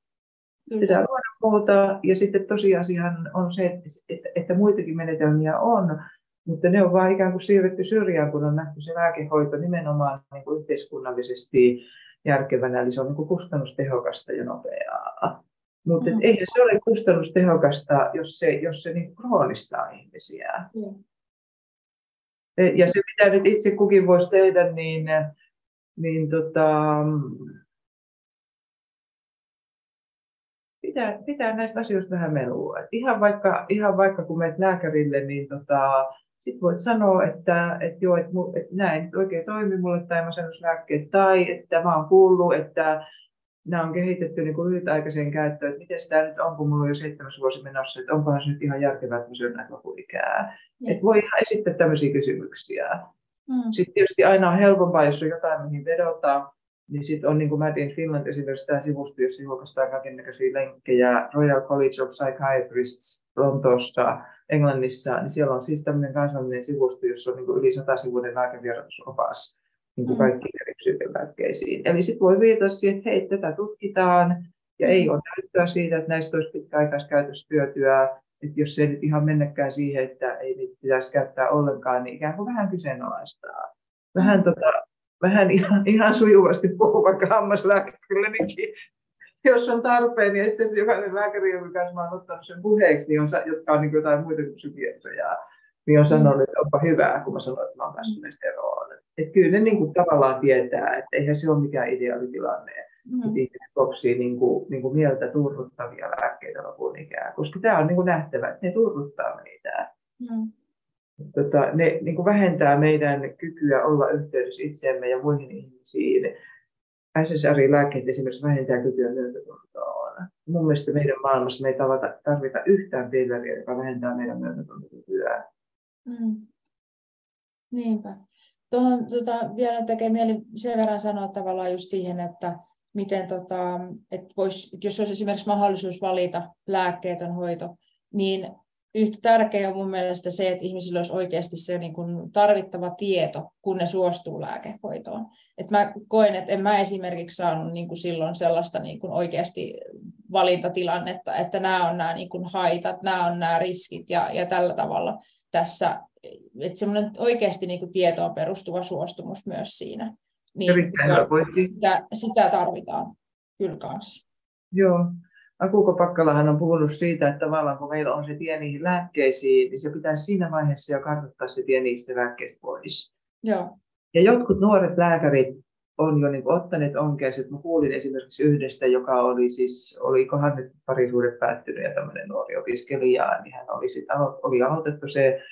Kyllä. Pitää luoda muuta. Ja sitten tosiasiahan on se, että, että, että muitakin menetelmiä on, mutta ne on vain ikään kuin siirretty syrjään, kun on nähty se lääkehoito nimenomaan niin kuin yhteiskunnallisesti järkevänä, eli se on niin kuin kustannustehokasta ja nopeaa. Mutta mm. eihän se ole kustannustehokasta, jos se, jos se niin kroonistaa ihmisiä. Mm. Ja se, mitä nyt itse kukin voisi tehdä, niin, niin tota, pitää, pitää näistä asioista vähän melua. ihan vaikka, ihan vaikka kun menet lääkärille, niin tota, sitten voit sanoa, että, että joo, että, että nyt oikein toimi mulle tai masennuslääkkeet, tai että mä oon kuullut, että nämä on kehitetty niin kuin lyhytaikaiseen käyttöön, että miten tämä nyt on, kun mulla on jo seitsemäs vuosi menossa, että onkohan se nyt ihan järkevää, että mä syön näitä ikää. Että voi ihan esittää tämmöisiä kysymyksiä. Mm. Sitten tietysti aina on helpompaa, jos on jotain, mihin vedotaan, niin sitten on niin kuin Mad in Finland esimerkiksi tämä sivusto, jossa julkaistaan kaikennäköisiä lenkkejä. Royal College of Psychiatrists Lontoossa, Englannissa, niin siellä on siis tämmöinen kansallinen sivusto, jossa on niin kuin yli sata sivuinen lääkevierotusopas niin kuin mm. kaikkiin eri psyykelääkkeisiin. Eli sitten voi viitata siihen, että hei, tätä tutkitaan, Ja ei ole näyttöä siitä, että näistä olisi pitkäaikaiskäytöstyötyä, että jos se ei nyt ihan mennäkään siihen, että ei niitä pitäisi käyttää ollenkaan, niin ikään kuin vähän kyseenalaistaa. Vähän, tota, vähän ihan, ihan sujuvasti puhuu vaikka hammaslääkäklinikin, jos on tarpeen, niin itse asiassa jokainen lääkäri, jonka kanssa olen ottanut sen puheeksi, niin on, jotka on niin jotain muita kuin psykiatriaa, niin on sanonut, että onpa hyvää, kun mä sanoin, että mä olen päässyt näistä eroon. Että kyllä ne niin kuin tavallaan tietää, että eihän se ole mikään ideaalitilanne, mm. että ihmiset kopsii niin kuin, niin kuin mieltä turruttavia lääkkeitä lopun ikään, koska tämä on niin kuin nähtävä, että ne turruttaa meitä. Mm. Tota, ne niin kuin vähentää meidän kykyä olla yhteydessä itseemme ja muihin ihmisiin. SSRI-lääkkeet esimerkiksi vähentää kykyä myötätuntoon. Mun mielestä meidän maailmassa me ei tarvita yhtään pilleriä, joka vähentää meidän myötätuntokykyä. Mm. Niinpä. Tuohon tota, vielä tekee mieli sen verran sanoa tavallaan just siihen, että miten tota, että vois, jos olisi esimerkiksi mahdollisuus valita lääkkeetön hoito, niin yhtä tärkeää on mun mielestä se, että ihmisillä olisi oikeasti se niin kuin tarvittava tieto, kun ne suostuu lääkehoitoon. Et mä koen, että en mä esimerkiksi saanut niin kuin silloin sellaista niin kuin oikeasti valintatilannetta, että nämä on nämä niin kuin haitat, nämä on nämä riskit ja, ja tällä tavalla tässä, että semmoinen oikeasti niin kuin tietoon perustuva suostumus myös siinä. Niin, sitä, sitä tarvitaan kyllä kanssa. Joo. Akuko Pakkalahan on puhunut siitä, että tavallaan kun meillä on se tie niihin lääkkeisiin, niin se pitää siinä vaiheessa jo kartoittaa se tie niistä lääkkeistä pois. Joo. Ja jotkut nuoret lääkärit on jo niin ottaneet onkeensa. Mä kuulin esimerkiksi yhdestä, joka oli siis, olikohan nyt parisuudet päättynyt ja tämmöinen nuori opiskelija, niin hän oli, sit alo- oli aloitettu se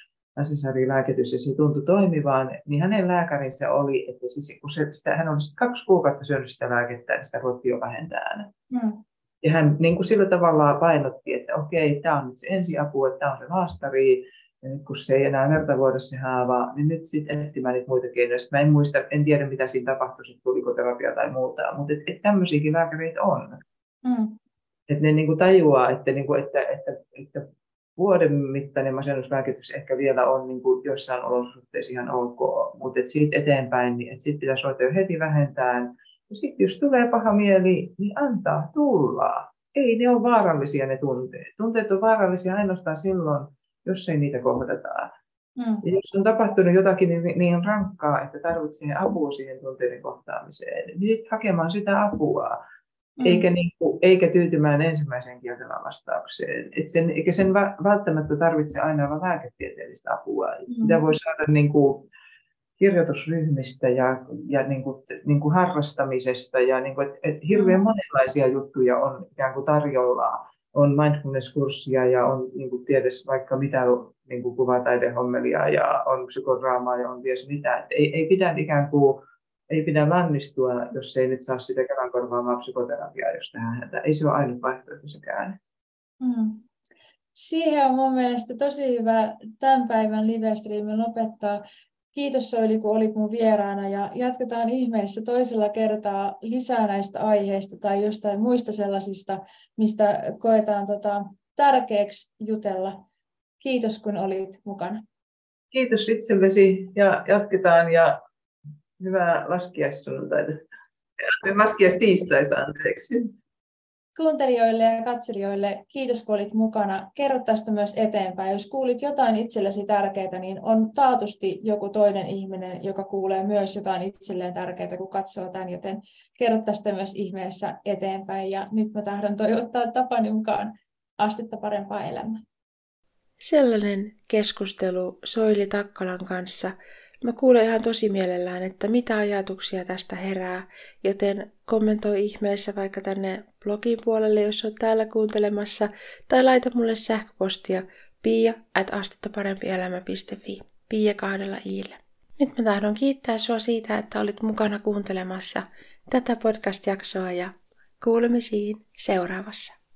SSRI-lääkitys ja se tuntui toimivaan, niin hänen lääkärinsä oli, että siis, kun se, sitä, hän oli kaksi kuukautta syönyt sitä lääkettä, niin sitä ruvettiin jo vähentää. Mm. Ja hän niin kuin sillä tavalla painotti, että okei, tämä on nyt se ensiapu, että tämä on se laastari, ja nyt kun se ei enää verta vuoda se haava, niin nyt sitten etsimään niitä muita keinoja. Sitten mä en muista, en tiedä mitä siinä tapahtui, sitten tuliko terapia tai muuta, mutta et, et tämmöisiäkin lääkäreitä on. Mm. Että ne niinku tajuaa, että, niinku, että, että, että vuoden mittainen masennuslääkitys ehkä vielä on niinku jossain olosuhteissa ihan ok, mutta siitä eteenpäin, niin sitten pitäisi ruveta jo heti vähentää. Ja sitten jos tulee paha mieli, niin antaa tulla. Ei ne ole vaarallisia ne tunteet. Tunteet on vaarallisia ainoastaan silloin, jos ei niitä kohdataan. Mm. Ja jos on tapahtunut jotakin niin, niin rankkaa, että tarvitsee apua siihen tunteiden kohtaamiseen, niin sitten hakemaan sitä apua, mm. eikä, niin kuin, eikä tyytymään ensimmäiseen kieltävään vastaukseen. Et sen, eikä sen välttämättä tarvitse aina olla lääketieteellistä apua. Mm. Sitä voi saada niin kuin, kirjoitusryhmistä ja, ja niin kuin, niin kuin harrastamisesta. Ja niin kuin, et, et hirveän mm. monenlaisia juttuja on ikään kuin tarjolla on mindfulness-kurssia ja on niin kuin tiedes vaikka mitä niin kuin kuvataidehommelia ja on psykodraamaa ja on ties mitä. Et ei, ei pidä ikään kuin ei pidä lannistua, jos ei nyt saa sitä Kelan korvaamaa psykoterapiaa, jos tähän häntä. Ei se ole ainut vaihtoehto sekään. Mm. Siihen on mun mielestä tosi hyvä tämän päivän livestreamin lopettaa. Kiitos Soili, kun olit mun vieraana ja jatketaan ihmeessä toisella kertaa lisää näistä aiheista tai jostain muista sellaisista, mistä koetaan tota, tärkeäksi jutella. Kiitos, kun olit mukana. Kiitos itsellesi ja jatketaan ja hyvää laskiaissunnuntaita. Laskiaistiistaista, anteeksi kuuntelijoille ja katselijoille, kiitos kun olit mukana. Kerro tästä myös eteenpäin. Jos kuulit jotain itsellesi tärkeää, niin on taatusti joku toinen ihminen, joka kuulee myös jotain itselleen tärkeää, kun katsoo tämän, joten kerro tästä myös ihmeessä eteenpäin. Ja nyt mä tahdon toivottaa Tapani mukaan astetta parempaa elämää. Sellainen keskustelu Soili Takkalan kanssa – Mä kuulen ihan tosi mielellään, että mitä ajatuksia tästä herää, joten kommentoi ihmeessä vaikka tänne blogin puolelle, jos olet täällä kuuntelemassa, tai laita mulle sähköpostia pia at pia kahdella iillä. Nyt mä tahdon kiittää sua siitä, että olit mukana kuuntelemassa tätä podcast-jaksoa ja kuulemisiin seuraavassa.